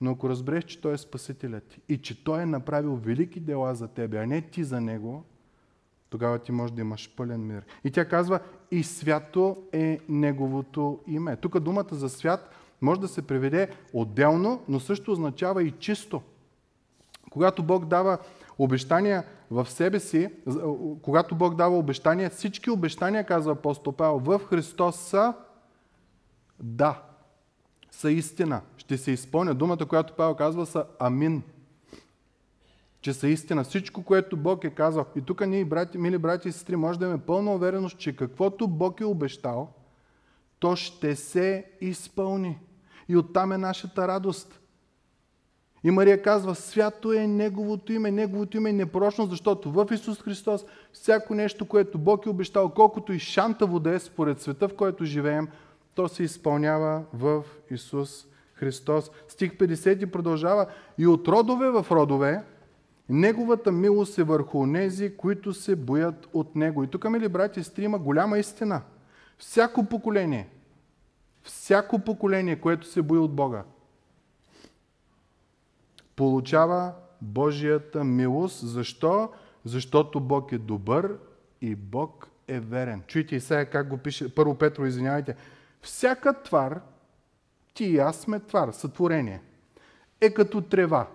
A: Но ако разбереш, че Той е Спасителят и че Той е направил велики дела за тебе, а не ти за Него, тогава ти можеш да имаш пълен мир. И тя казва, и свято е Неговото име. Тук думата за свят може да се преведе отделно, но също означава и чисто. Когато Бог дава обещания в себе си, когато Бог дава обещания, всички обещания, казва апостол Павел, в Христос са да, са истина. Ще се изпълня. Думата, която Павел казва, са амин. Че са истина. Всичко, което Бог е казал. И тук ние, брати, мили брати и сестри, може да имаме пълна увереност, че каквото Бог е обещал, то ще се изпълни. И оттам е нашата радост. И Мария казва, свято е Неговото име, Неговото име е непрочно, защото в Исус Христос всяко нещо, което Бог е обещал, колкото и шантаво да е според света, в който живеем, то се изпълнява в Исус Христос. Стих 50 продължава и от родове в родове, Неговата милост е върху нези, които се боят от Него. И тук, мили брати и сестри, има голяма истина. Всяко поколение, всяко поколение, което се бои от Бога, получава Божията милост. Защо? Защото Бог е добър и Бог е верен. Чуйте сега как го пише, първо Петро, извинявайте. Всяка твар, ти и аз сме твар, сътворение, е като трева.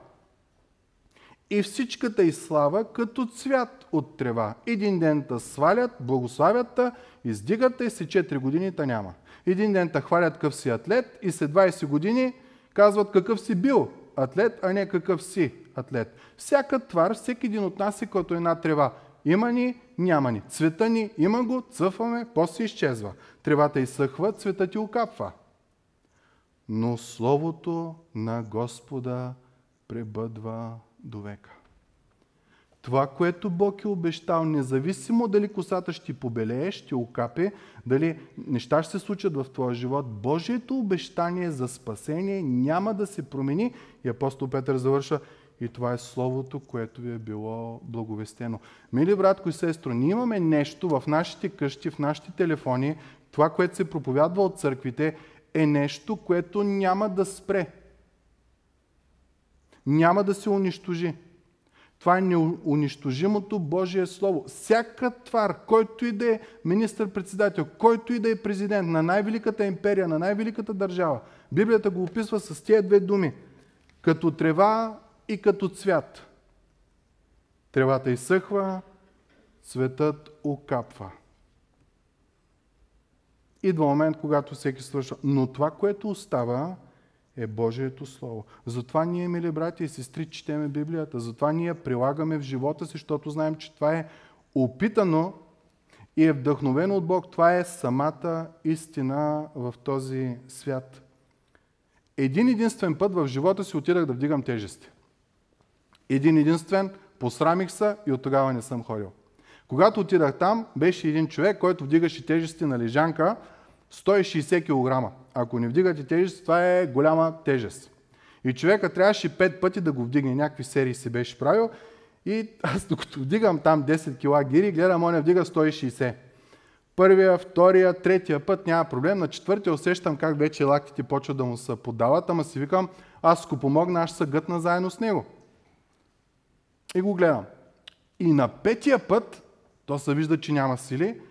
A: И всичката и слава като цвят от трева. Един ден та свалят, благославят та, издигат та и се 4 години та няма. Един ден та хвалят какъв си атлет и след 20 години казват какъв си бил атлет, а не какъв си атлет. Всяка твар, всеки един от нас е като една трева. Има ни, няма ни. Цвета ни, има го, цъфваме, после изчезва. Тревата изсъхва, цветът ти окапва. Но Словото на Господа пребъдва до века. Това, което Бог е обещал, независимо дали косата ще побелее, ще окапе, дали неща ще се случат в твоя живот, Божието обещание за спасение няма да се промени. И апостол Петър завършва, и това е Словото, което ви е било благовестено. Мили братко и сестро, ние имаме нещо в нашите къщи, в нашите телефони, това, което се проповядва от църквите, е нещо, което няма да спре. Няма да се унищожи. Това е неунищожимото Божие Слово. Всяка твар, който и да е министър-председател, който и да е президент на най-великата империя, на най-великата държава, Библията го описва с тези две думи. Като трева и като цвят. Тревата изсъхва, цветът окапва. Идва момент, когато всеки свършва. Но това, което остава, е Божието Слово. Затова ние, мили брати и сестри, четеме Библията. Затова ние прилагаме в живота си, защото знаем, че това е опитано и е вдъхновено от Бог. Това е самата истина в този свят. Един единствен път в живота си отидах да вдигам тежести. Един единствен, посрамих се и от тогава не съм ходил. Когато отидах там, беше един човек, който вдигаше тежести на лежанка 160 кг. Ако не вдигате тежест, това е голяма тежест. И човека трябваше 5 пъти да го вдигне. Някакви серии си беше правил. И аз докато вдигам там 10 кг гири, гледам, он вдига 160. Първия, втория, третия път няма проблем. На четвъртия усещам как вече лактите почват да му се подават, ама си викам, аз ако помогна, аз ще се гътна заедно с него. И го гледам. И на петия път, то се вижда, че няма сили,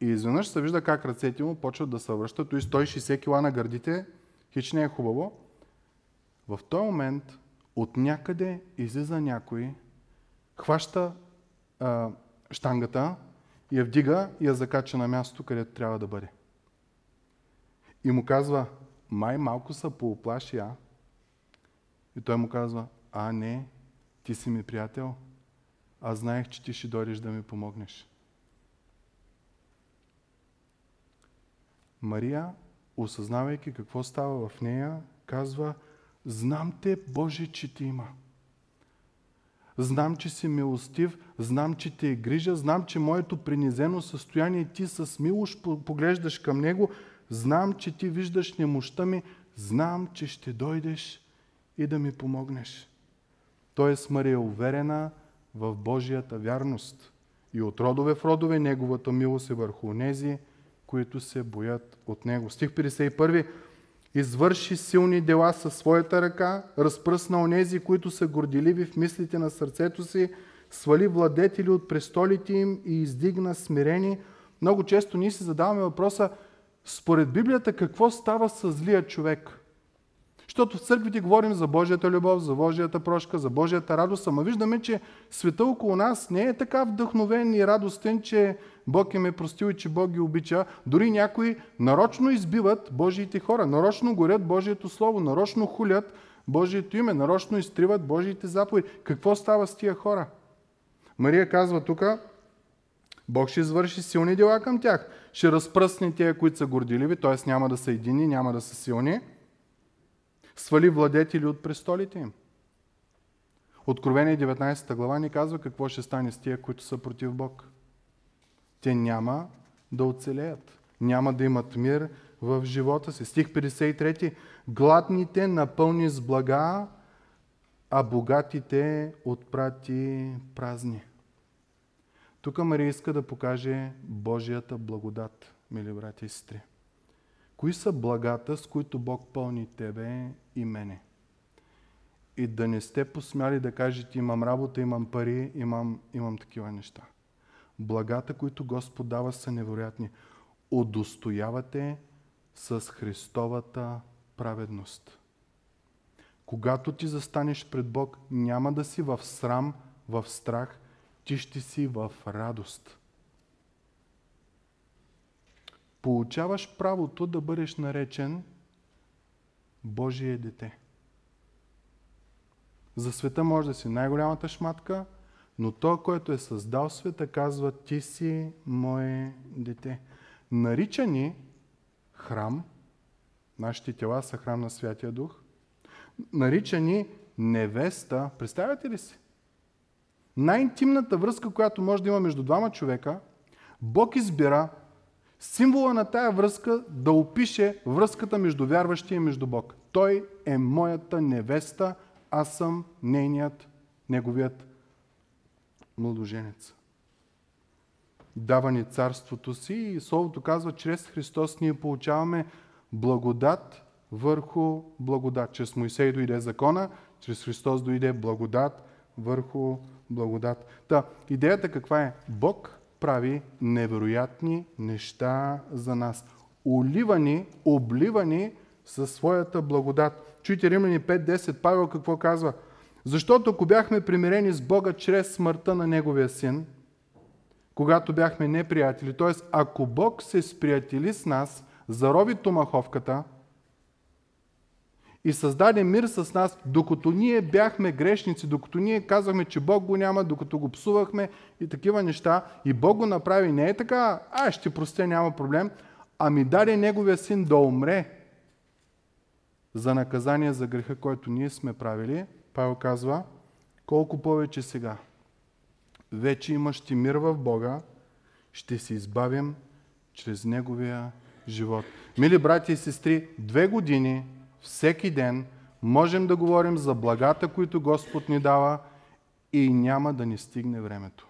A: и изведнъж се вижда как ръцете му почват да се връщат. Той 160 кила на гърдите, хич не е хубаво. В този момент от някъде излиза някой, хваща а, штангата, я вдига и я закача на мястото, където трябва да бъде. И му казва, май малко са пооплаши, а? И той му казва, а не, ти си ми приятел, аз знаех, че ти ще дойдеш да ми помогнеш. Мария, осъзнавайки какво става в нея, казва, знам те, Боже, че ти има. Знам, че си милостив, знам, че те е грижа, знам, че моето принизено състояние ти с милост поглеждаш към него, знам, че ти виждаш немощта ми, знам, че ще дойдеш и да ми помогнеш. Тоест Мария е уверена в Божията вярност и от родове в родове неговата милост е върху нези, които се боят от Него. Стих 51. Извърши силни дела със своята ръка, разпръсна онези, които са горделиви в мислите на сърцето си, свали владетели от престолите им и издигна смирени. Много често ние си задаваме въпроса, според Библията, какво става с злия човек? Защото в църквите говорим за Божията любов, за Божията прошка, за Божията радост, ама виждаме, че света около нас не е така вдъхновен и радостен, че Бог им е простил и че Бог ги обича. Дори някои нарочно избиват Божиите хора, нарочно горят Божието Слово, нарочно хулят Божието име, нарочно изтриват Божиите заповеди. Какво става с тия хора? Мария казва тук, Бог ще извърши силни дела към тях. Ще разпръсне тия, които са горделиви, т.е. няма да са едини, няма да са силни. Свали владетели от престолите им. Откровение 19 глава ни казва какво ще стане с тия, които са против Бог. Те няма да оцелеят. Няма да имат мир в живота си. Стих 53. Гладните напълни с блага, а богатите отпрати празни. Тук Мария иска да покаже Божията благодат, мили брати и сестри. Кои са благата, с които Бог пълни тебе и мене? И да не сте посмяли да кажете, имам работа, имам пари, имам, имам такива неща. Благата, които Господ дава, са невероятни. Удостоявате с Христовата праведност. Когато ти застанеш пред Бог, няма да си в срам, в страх, ти ще си в радост. Получаваш правото да бъдеш наречен Божие дете. За света може да си най-голямата шматка, но той, който е създал света, казва, ти си мое дете. Нарича ни храм, нашите тела са храм на Святия Дух, нарича ни невеста, представяте ли си? Най-интимната връзка, която може да има между двама човека, Бог избира символа на тая връзка да опише връзката между вярващия и между Бог. Той е моята невеста, аз съм нейният, неговият младоженец. Дава ни царството си и Словото казва, чрез Христос ние получаваме благодат върху благодат. Чрез Моисей дойде закона, чрез Христос дойде благодат върху благодат. Та, идеята каква е? Бог прави невероятни неща за нас. Оливани, обливани със своята благодат. Чуйте Римляни 5.10, Павел какво казва? Защото ако бяхме примирени с Бога чрез смъртта на Неговия син, когато бяхме неприятели, т.е. ако Бог се сприятели с нас, зарови томаховката и създаде мир с нас, докато ние бяхме грешници, докато ние казвахме, че Бог го няма, докато го псувахме и такива неща, и Бог го направи не е така, а ще простя, няма проблем, ами даде Неговия син да умре за наказание за греха, който ние сме правили, Павел казва, колко повече сега. Вече имаш ти мир в Бога, ще се избавим чрез Неговия живот. Мили брати и сестри, две години, всеки ден, можем да говорим за благата, които Господ ни дава и няма да ни стигне времето.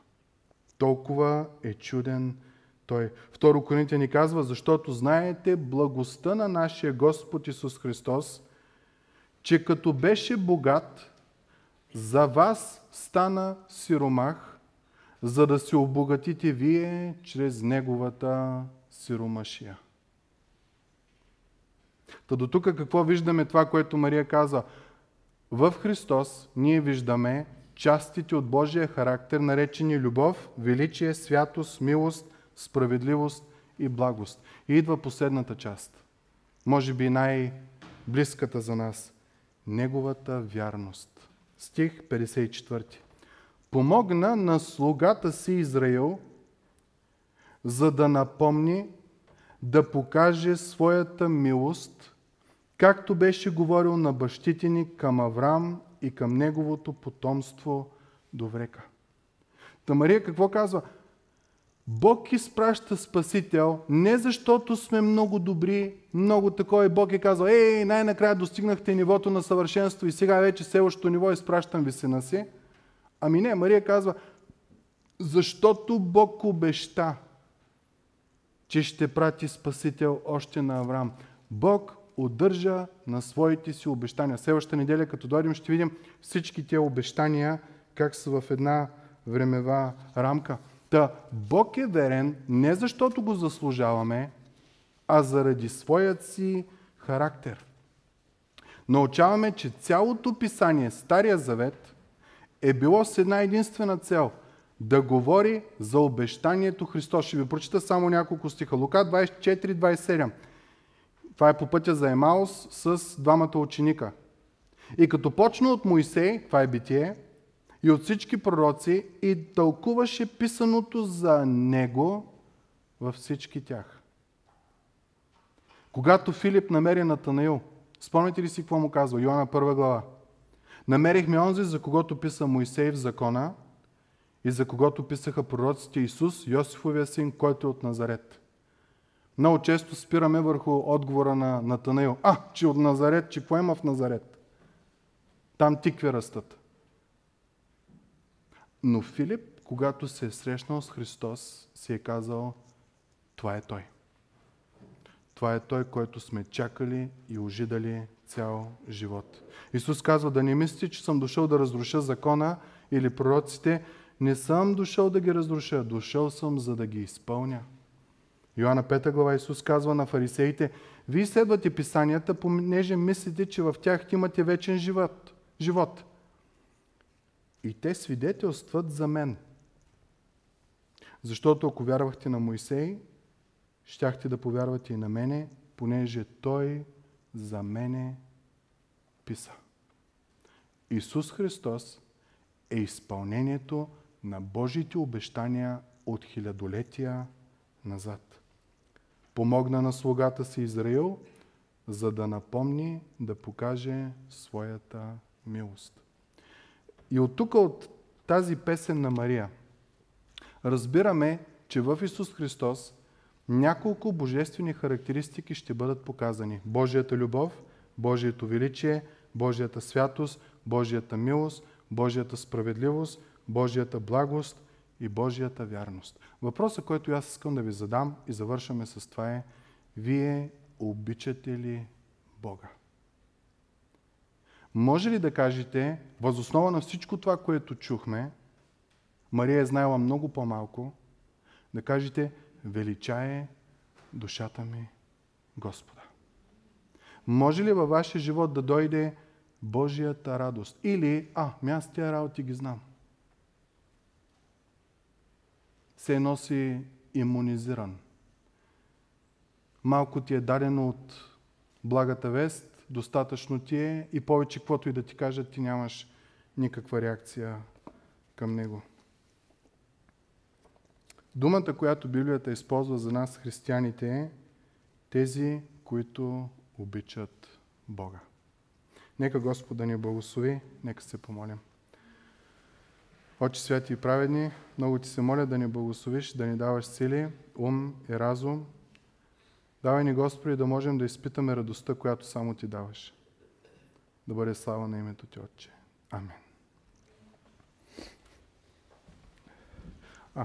A: Толкова е чуден той. Второ Коринтия ни казва, защото знаете благостта на нашия Господ Исус Христос, че като беше богат, за вас стана сиромах, за да се обогатите вие чрез неговата сиромашия. Та до тук какво виждаме това, което Мария каза? В Христос ние виждаме частите от Божия характер, наречени любов, величие, святост, милост, справедливост и благост. И идва последната част. Може би най-близката за нас. Неговата вярност. Стих 54. Помогна на слугата си Израил, за да напомни, да покаже своята милост, както беше говорил на бащите ни към Авраам и към неговото потомство до врека. Та Мария какво казва? Бог изпраща Спасител не защото сме много добри, много такова Бог е казал, ей, най-накрая достигнахте нивото на съвършенство и сега вече следващото ниво изпращам ви сина си. Ами не, Мария казва, защото Бог обеща, че ще прати Спасител още на Авраам. Бог удържа на своите си обещания. Следващата неделя, като дойдем, ще видим всички тези обещания, как са в една времева рамка. Та Бог е верен не защото го заслужаваме, а заради своят си характер. научаваме, че цялото писание, Стария завет, е било с една единствена цел – да говори за обещанието Христос. Ще ви прочита само няколко стиха. Лука 24-27. Това е по пътя за Емаус с двамата ученика. И като почна от Моисей, това е битие, и от всички пророци, и тълкуваше писаното за него във всички тях. Когато Филип намери Натанаил, спомняте ли си какво му казва? Йоанна 1 глава. Намерихме онзи, за когото писа Моисей в закона и за когото писаха пророците Исус, Йосифовия син, който е от Назарет. Много често спираме върху отговора на Натанаил. А, че от Назарет, че има в Назарет? Там тикви растат. Но Филип, когато се е срещнал с Христос, си е казал, това е Той. Това е Той, който сме чакали и ожидали цял живот. Исус казва, да не мислите, че съм дошъл да разруша закона или пророците. Не съм дошъл да ги разруша, дошъл съм за да ги изпълня. Йоанна 5 глава Исус казва на фарисеите, вие следвате писанията, понеже мислите, че в тях имате вечен живот. живот. И те свидетелстват за мен. Защото ако вярвахте на Моисей, щяхте да повярвате и на мене, понеже той за мене писа. Исус Христос е изпълнението на Божиите обещания от хилядолетия назад. Помогна на слугата си Израил, за да напомни, да покаже своята милост. И от тук, от тази песен на Мария, разбираме, че в Исус Христос няколко божествени характеристики ще бъдат показани. Божията любов, Божието величие, Божията святост, Божията милост, Божията справедливост, Божията благост и Божията вярност. Въпросът, който аз искам да ви задам и завършваме с това е, вие обичате ли Бога? Може ли да кажете, възоснова на всичко това, което чухме, Мария е знаела много по-малко, да кажете, величае душата ми Господа. Може ли във вашия живот да дойде Божията радост? Или, а, аз тия работи ги знам. Се носи иммунизиран. Малко ти е дадено от благата вест, достатъчно ти е и повече каквото и да ти кажат, ти нямаш никаква реакция към него. Думата, която Библията използва за нас, християните, е тези, които обичат Бога. Нека Господ да ни благослови, нека се помолим. Очи святи и праведни, много ти се моля да ни благословиш, да ни даваш сили, ум и разум. Давай ни, Господи, да можем да изпитаме радостта, която само ти даваш. Да бъде слава на името ти, Отче. Амин.